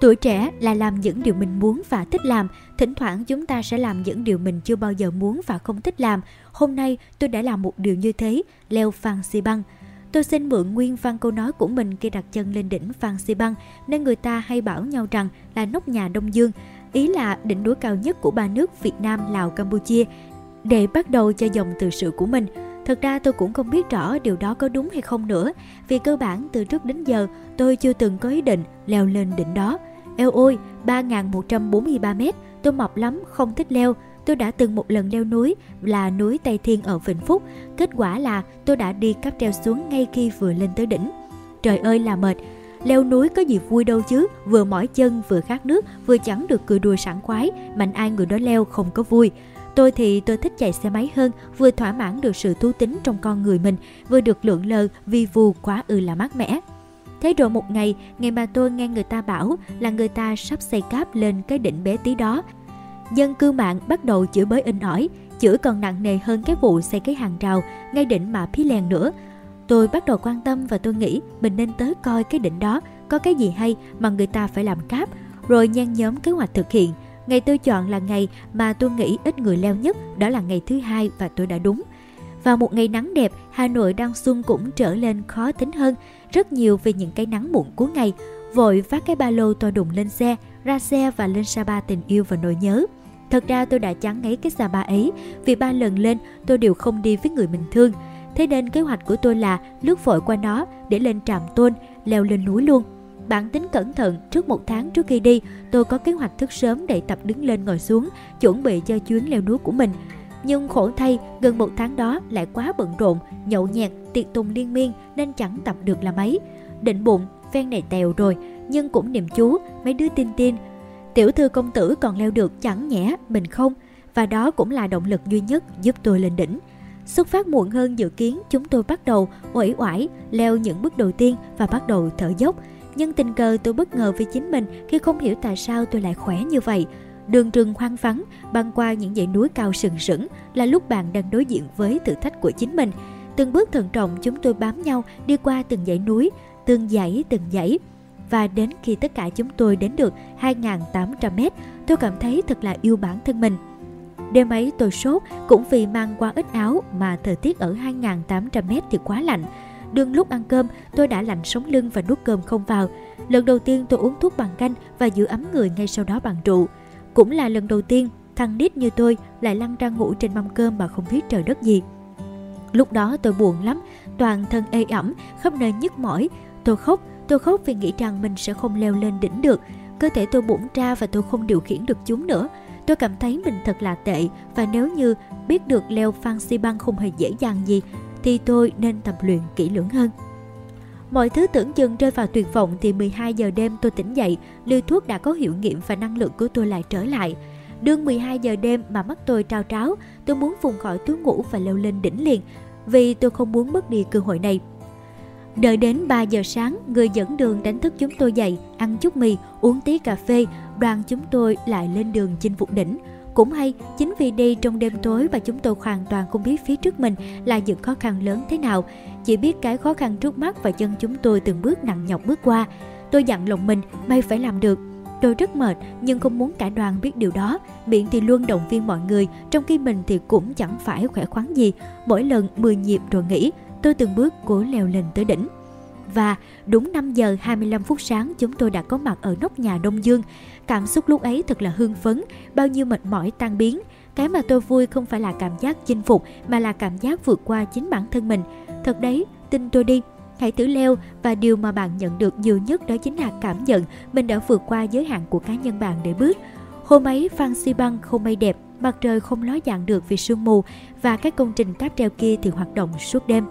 Tuổi trẻ là làm những điều mình muốn và thích làm, thỉnh thoảng chúng ta sẽ làm những điều mình chưa bao giờ muốn và không thích làm. Hôm nay tôi đã làm một điều như thế, leo Phan Xi Băng. Tôi xin mượn nguyên văn câu nói của mình khi đặt chân lên đỉnh Phan Xi Băng, nên người ta hay bảo nhau rằng là nóc nhà Đông Dương, ý là đỉnh núi cao nhất của ba nước Việt Nam, Lào, Campuchia, để bắt đầu cho dòng tự sự của mình. Thật ra tôi cũng không biết rõ điều đó có đúng hay không nữa, vì cơ bản từ trước đến giờ tôi chưa từng có ý định leo lên đỉnh đó. Eo ôi, 3.143 mét, tôi mập lắm, không thích leo. Tôi đã từng một lần leo núi là núi Tây Thiên ở Vĩnh Phúc. Kết quả là tôi đã đi cáp treo xuống ngay khi vừa lên tới đỉnh. Trời ơi là mệt, leo núi có gì vui đâu chứ, vừa mỏi chân vừa khát nước, vừa chẳng được cười đùa sảng khoái, mạnh ai người đó leo không có vui. Tôi thì tôi thích chạy xe máy hơn, vừa thỏa mãn được sự thú tính trong con người mình, vừa được lượn lờ vì vù quá ư là mát mẻ. Thế rồi một ngày, ngày mà tôi nghe người ta bảo là người ta sắp xây cáp lên cái đỉnh bé tí đó. Dân cư mạng bắt đầu chửi bới in ỏi, chửi còn nặng nề hơn cái vụ xây cái hàng rào ngay đỉnh mà Pí Lèn nữa. Tôi bắt đầu quan tâm và tôi nghĩ mình nên tới coi cái đỉnh đó có cái gì hay mà người ta phải làm cáp, rồi nhan nhóm kế hoạch thực hiện. Ngày tôi chọn là ngày mà tôi nghĩ ít người leo nhất, đó là ngày thứ hai và tôi đã đúng. Vào một ngày nắng đẹp, Hà Nội đang xuân cũng trở lên khó tính hơn rất nhiều vì những cái nắng muộn cuối ngày. Vội vác cái ba lô to đùng lên xe, ra xe và lên Sapa tình yêu và nỗi nhớ. Thật ra tôi đã chán ngấy cái Sapa ấy vì ba lần lên tôi đều không đi với người mình thương. Thế nên kế hoạch của tôi là lướt vội qua nó để lên trạm tôn, leo lên núi luôn. Bản tính cẩn thận, trước một tháng trước khi đi, tôi có kế hoạch thức sớm để tập đứng lên ngồi xuống, chuẩn bị cho chuyến leo núi của mình. Nhưng khổ thay, gần một tháng đó lại quá bận rộn, nhậu nhẹt, tiệc tùng liên miên nên chẳng tập được là mấy. Định bụng, phen này tèo rồi, nhưng cũng niềm chú, mấy đứa tin tin. Tiểu thư công tử còn leo được chẳng nhẽ, mình không. Và đó cũng là động lực duy nhất giúp tôi lên đỉnh. Xuất phát muộn hơn dự kiến, chúng tôi bắt đầu uể oải leo những bước đầu tiên và bắt đầu thở dốc. Nhưng tình cờ tôi bất ngờ với chính mình khi không hiểu tại sao tôi lại khỏe như vậy. Đường rừng hoang vắng, băng qua những dãy núi cao sừng sững là lúc bạn đang đối diện với thử thách của chính mình. Từng bước thận trọng chúng tôi bám nhau đi qua từng dãy núi, từng dãy từng dãy. Và đến khi tất cả chúng tôi đến được 2.800 mét, tôi cảm thấy thật là yêu bản thân mình. Đêm ấy tôi sốt cũng vì mang qua ít áo mà thời tiết ở 2.800 mét thì quá lạnh. Đương lúc ăn cơm, tôi đã lạnh sống lưng và nuốt cơm không vào. Lần đầu tiên tôi uống thuốc bằng canh và giữ ấm người ngay sau đó bằng rượu. Cũng là lần đầu tiên thằng nít như tôi lại lăn ra ngủ trên mâm cơm mà không biết trời đất gì. Lúc đó tôi buồn lắm, toàn thân ê ẩm, khắp nơi nhức mỏi. Tôi khóc, tôi khóc vì nghĩ rằng mình sẽ không leo lên đỉnh được. Cơ thể tôi bụng ra và tôi không điều khiển được chúng nữa. Tôi cảm thấy mình thật là tệ và nếu như biết được leo Phan Xi Băng không hề dễ dàng gì thì tôi nên tập luyện kỹ lưỡng hơn. Mọi thứ tưởng chừng rơi vào tuyệt vọng thì 12 giờ đêm tôi tỉnh dậy, liều thuốc đã có hiệu nghiệm và năng lượng của tôi lại trở lại. Đương 12 giờ đêm mà mắt tôi trao tráo, tôi muốn vùng khỏi túi ngủ và leo lên đỉnh liền, vì tôi không muốn mất đi cơ hội này. Đợi đến 3 giờ sáng, người dẫn đường đánh thức chúng tôi dậy, ăn chút mì, uống tí cà phê, đoàn chúng tôi lại lên đường chinh phục đỉnh. Cũng hay, chính vì đi trong đêm tối và chúng tôi hoàn toàn không biết phía trước mình là những khó khăn lớn thế nào. Chỉ biết cái khó khăn trước mắt và chân chúng tôi từng bước nặng nhọc bước qua. Tôi dặn lòng mình, may phải làm được. Tôi rất mệt nhưng không muốn cả đoàn biết điều đó. Miệng thì luôn động viên mọi người, trong khi mình thì cũng chẳng phải khỏe khoắn gì. Mỗi lần 10 nhịp rồi nghỉ, tôi từng bước cố leo lên tới đỉnh. Và đúng 5 giờ 25 phút sáng chúng tôi đã có mặt ở nóc nhà Đông Dương. Cảm xúc lúc ấy thật là hưng phấn, bao nhiêu mệt mỏi tan biến. Cái mà tôi vui không phải là cảm giác chinh phục mà là cảm giác vượt qua chính bản thân mình. Thật đấy, tin tôi đi, hãy thử leo và điều mà bạn nhận được nhiều nhất đó chính là cảm nhận mình đã vượt qua giới hạn của cá nhân bạn để bước. Hôm ấy Phan Xi Băng không mây đẹp, mặt trời không ló dạng được vì sương mù và các công trình cáp treo kia thì hoạt động suốt đêm.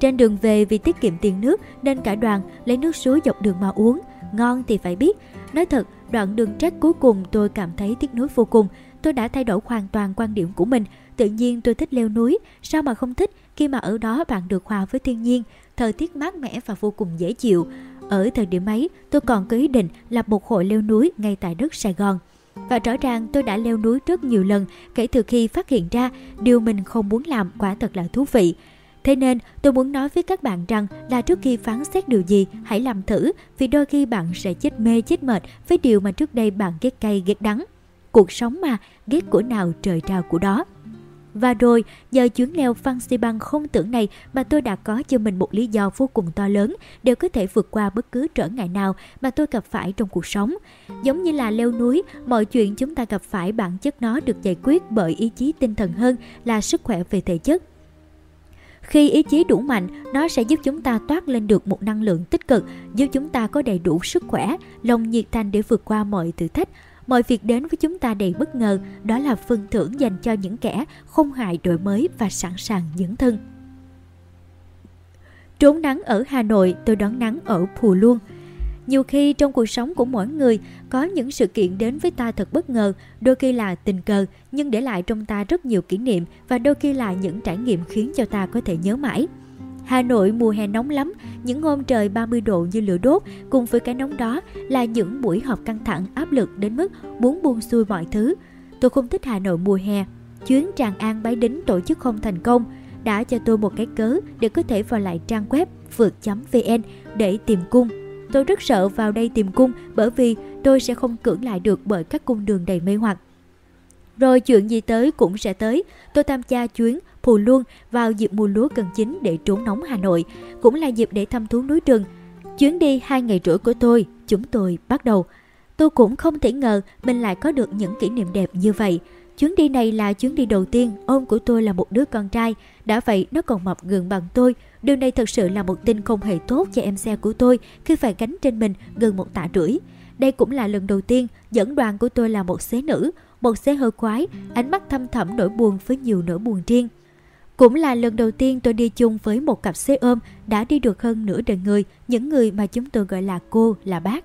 Trên đường về vì tiết kiệm tiền nước nên cả đoàn lấy nước suối dọc đường mà uống. Ngon thì phải biết. Nói thật, đoạn đường trek cuối cùng tôi cảm thấy tiếc nuối vô cùng. Tôi đã thay đổi hoàn toàn quan điểm của mình. Tự nhiên tôi thích leo núi, sao mà không thích khi mà ở đó bạn được hòa với thiên nhiên, thời tiết mát mẻ và vô cùng dễ chịu. Ở thời điểm ấy, tôi còn có ý định lập một hội leo núi ngay tại đất Sài Gòn. Và rõ ràng tôi đã leo núi rất nhiều lần kể từ khi phát hiện ra điều mình không muốn làm quả thật là thú vị. Thế nên tôi muốn nói với các bạn rằng là trước khi phán xét điều gì hãy làm thử vì đôi khi bạn sẽ chết mê chết mệt với điều mà trước đây bạn ghét cay ghét đắng. Cuộc sống mà, ghét của nào trời trao của đó. Và rồi, giờ chuyến leo Phan Xi Băng không tưởng này mà tôi đã có cho mình một lý do vô cùng to lớn đều có thể vượt qua bất cứ trở ngại nào mà tôi gặp phải trong cuộc sống. Giống như là leo núi, mọi chuyện chúng ta gặp phải bản chất nó được giải quyết bởi ý chí tinh thần hơn là sức khỏe về thể chất. Khi ý chí đủ mạnh, nó sẽ giúp chúng ta toát lên được một năng lượng tích cực, giúp chúng ta có đầy đủ sức khỏe, lòng nhiệt thành để vượt qua mọi thử thách, mọi việc đến với chúng ta đầy bất ngờ, đó là phần thưởng dành cho những kẻ không ngại đổi mới và sẵn sàng dấn thân. Trốn nắng ở Hà Nội, tôi đón nắng ở Phù Luông. Nhiều khi trong cuộc sống của mỗi người có những sự kiện đến với ta thật bất ngờ, đôi khi là tình cờ nhưng để lại trong ta rất nhiều kỷ niệm và đôi khi là những trải nghiệm khiến cho ta có thể nhớ mãi. Hà Nội mùa hè nóng lắm, những hôm trời 30 độ như lửa đốt, cùng với cái nóng đó là những buổi họp căng thẳng áp lực đến mức muốn buông xuôi mọi thứ. Tôi không thích Hà Nội mùa hè. Chuyến Tràng An Bái Đính tổ chức không thành công, đã cho tôi một cái cớ để có thể vào lại trang web vượt.vn để tìm cung. Tôi rất sợ vào đây tìm cung bởi vì tôi sẽ không cưỡng lại được bởi các cung đường đầy mê hoặc. Rồi chuyện gì tới cũng sẽ tới. Tôi tham gia chuyến Phù Luông vào dịp mùa lúa cần chín để trốn nóng Hà Nội, cũng là dịp để thăm thú núi rừng. Chuyến đi hai ngày rưỡi của tôi, chúng tôi bắt đầu. Tôi cũng không thể ngờ mình lại có được những kỷ niệm đẹp như vậy. Chuyến đi này là chuyến đi đầu tiên, ôm của tôi là một đứa con trai. Đã vậy nó còn mập gần bằng tôi. Điều này thật sự là một tin không hề tốt cho em xe của tôi khi phải gánh trên mình gần một tạ rưỡi. Đây cũng là lần đầu tiên dẫn đoàn của tôi là một xế nữ, một xế hơi quái, ánh mắt thâm thẳm nỗi buồn với nhiều nỗi buồn riêng. Cũng là lần đầu tiên tôi đi chung với một cặp xe ôm đã đi được hơn nửa đời người, những người mà chúng tôi gọi là cô, là bác.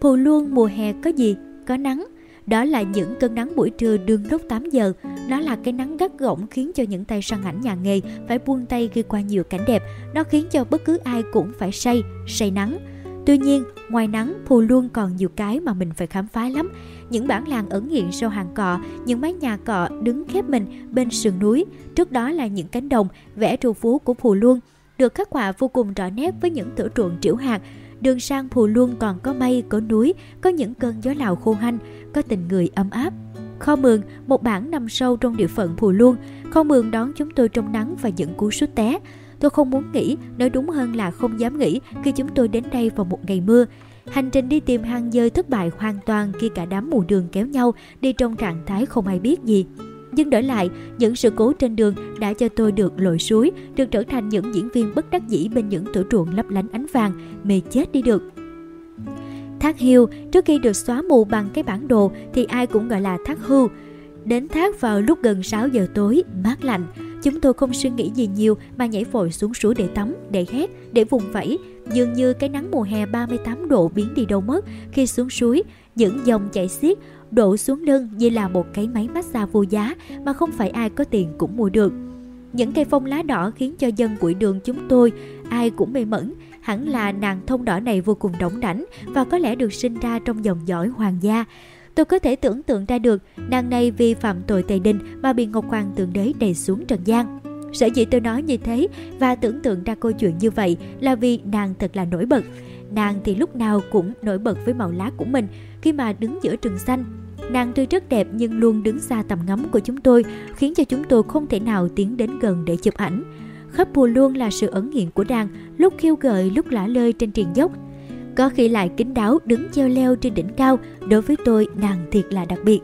Phù luôn mùa hè có gì? Có nắng. Đó là những cơn nắng buổi trưa đương lúc 8 giờ. Nó là cái nắng gắt gỏng khiến cho những tay săn ảnh nhà nghề phải buông tay ghi qua nhiều cảnh đẹp. Nó khiến cho bất cứ ai cũng phải say, say nắng. Tuy nhiên, ngoài nắng, Phù luôn còn nhiều cái mà mình phải khám phá lắm. Những bản làng ẩn hiện sau hàng cọ, những mái nhà cọ đứng khép mình bên sườn núi. Trước đó là những cánh đồng, vẽ trù phú của Phù luôn được khắc họa vô cùng rõ nét với những thửa ruộng triểu hạt. Đường sang Phù luôn còn có mây, có núi, có những cơn gió lào khô hanh, có tình người ấm áp. Kho Mường, một bản nằm sâu trong địa phận Phù luông, Kho Mường đón chúng tôi trong nắng và những cú sút té. Tôi không muốn nghĩ, nói đúng hơn là không dám nghĩ khi chúng tôi đến đây vào một ngày mưa. Hành trình đi tìm hang dơi thất bại hoàn toàn khi cả đám mù đường kéo nhau đi trong trạng thái không ai biết gì. Nhưng đổi lại, những sự cố trên đường đã cho tôi được lội suối, được trở thành những diễn viên bất đắc dĩ bên những thửa ruộng lấp lánh ánh vàng, mê chết đi được. Thác Hiêu, trước khi được xóa mù bằng cái bản đồ thì ai cũng gọi là Thác Hưu. Đến thác vào lúc gần 6 giờ tối, mát lạnh, Chúng tôi không suy nghĩ gì nhiều mà nhảy vội xuống suối để tắm, để hét, để vùng vẫy. Dường như cái nắng mùa hè 38 độ biến đi đâu mất khi xuống suối, những dòng chảy xiết đổ xuống lưng như là một cái máy massage vô giá mà không phải ai có tiền cũng mua được. Những cây phong lá đỏ khiến cho dân bụi đường chúng tôi, ai cũng mê mẩn. Hẳn là nàng thông đỏ này vô cùng đỏng đảnh và có lẽ được sinh ra trong dòng dõi hoàng gia. Tôi có thể tưởng tượng ra được, nàng này vì phạm tội tề đình mà bị Ngọc Hoàng tượng đế đè xuống trần gian. Sở dĩ tôi nói như thế và tưởng tượng ra câu chuyện như vậy là vì nàng thật là nổi bật. Nàng thì lúc nào cũng nổi bật với màu lá của mình khi mà đứng giữa rừng xanh. Nàng tuy rất đẹp nhưng luôn đứng xa tầm ngắm của chúng tôi, khiến cho chúng tôi không thể nào tiến đến gần để chụp ảnh. Khắp bùa luôn là sự ẩn hiện của nàng, lúc khiêu gợi, lúc lả lơi trên triền dốc. Có khi lại kính đáo đứng treo leo trên đỉnh cao, đối với tôi nàng thiệt là đặc biệt.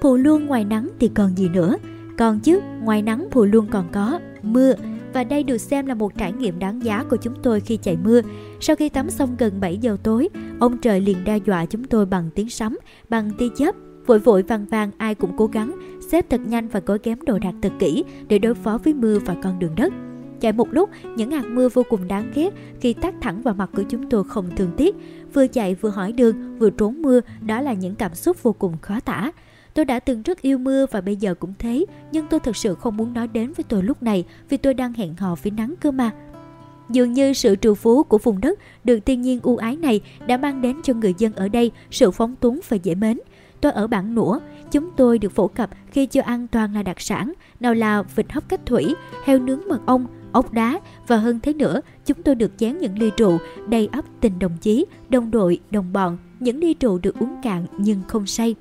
Phù luôn ngoài nắng thì còn gì nữa, còn chứ ngoài nắng Phù luôn còn có mưa và đây được xem là một trải nghiệm đáng giá của chúng tôi khi chạy mưa. Sau khi tắm xong gần 7 giờ tối, ông trời liền đe dọa chúng tôi bằng tiếng sấm, bằng tia chớp. Vội vội vàng vàng ai cũng cố gắng xếp thật nhanh và gói ghém đồ đạc thật kỹ để đối phó với mưa và con đường đất. Chạy một lúc, những hạt mưa vô cùng đáng ghét khi tác thẳng vào mặt của chúng tôi không thương tiếc. Vừa chạy vừa hỏi đường, vừa trốn mưa, đó là những cảm xúc vô cùng khó tả. Tôi đã từng rất yêu mưa và bây giờ cũng thế, nhưng tôi thực sự không muốn nói đến với tôi lúc này vì tôi đang hẹn hò với nắng cơ mà. Dường như sự trù phú của vùng đất được thiên nhiên ưu ái này đã mang đến cho người dân ở đây sự phóng túng và dễ mến. Tôi ở bản nũa, chúng tôi được phổ cập khi cho ăn toàn là đặc sản, nào là vịt hấp cách thủy, heo nướng mật ong, ốc đá và hơn thế nữa, chúng tôi được chén những ly rượu đầy ắp tình đồng chí, đồng đội, đồng bọn, những ly rượu được uống cạn nhưng không say.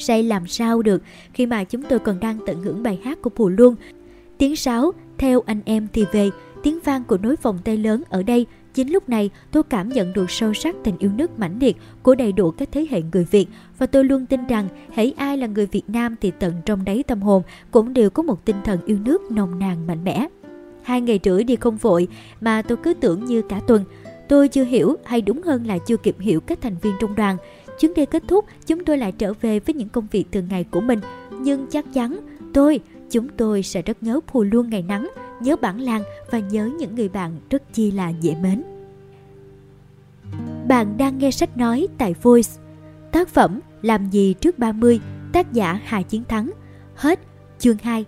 Say làm sao được khi mà chúng tôi còn đang tận hưởng bài hát của Pù Luân. Tiếng sáo, theo anh em thì về, tiếng vang của nối vòng tay lớn ở đây Chính lúc này tôi cảm nhận được sâu sắc tình yêu nước mãnh liệt của đầy đủ các thế hệ người Việt và tôi luôn tin rằng hãy ai là người Việt Nam thì tận trong đáy tâm hồn cũng đều có một tinh thần yêu nước nồng nàn mạnh mẽ. Hai ngày rưỡi đi không vội mà tôi cứ tưởng như cả tuần. Tôi chưa hiểu hay đúng hơn là chưa kịp hiểu các thành viên trong đoàn. Chuyến đi kết thúc, chúng tôi lại trở về với những công việc thường ngày của mình. Nhưng chắc chắn, tôi, chúng tôi sẽ rất nhớ phù luôn ngày nắng, nhớ bản làng và nhớ những người bạn rất chi là dễ mến. Bạn đang nghe sách nói tại Voice. Tác phẩm Làm gì trước 30, tác giả Hà Chiến Thắng. Hết chương 2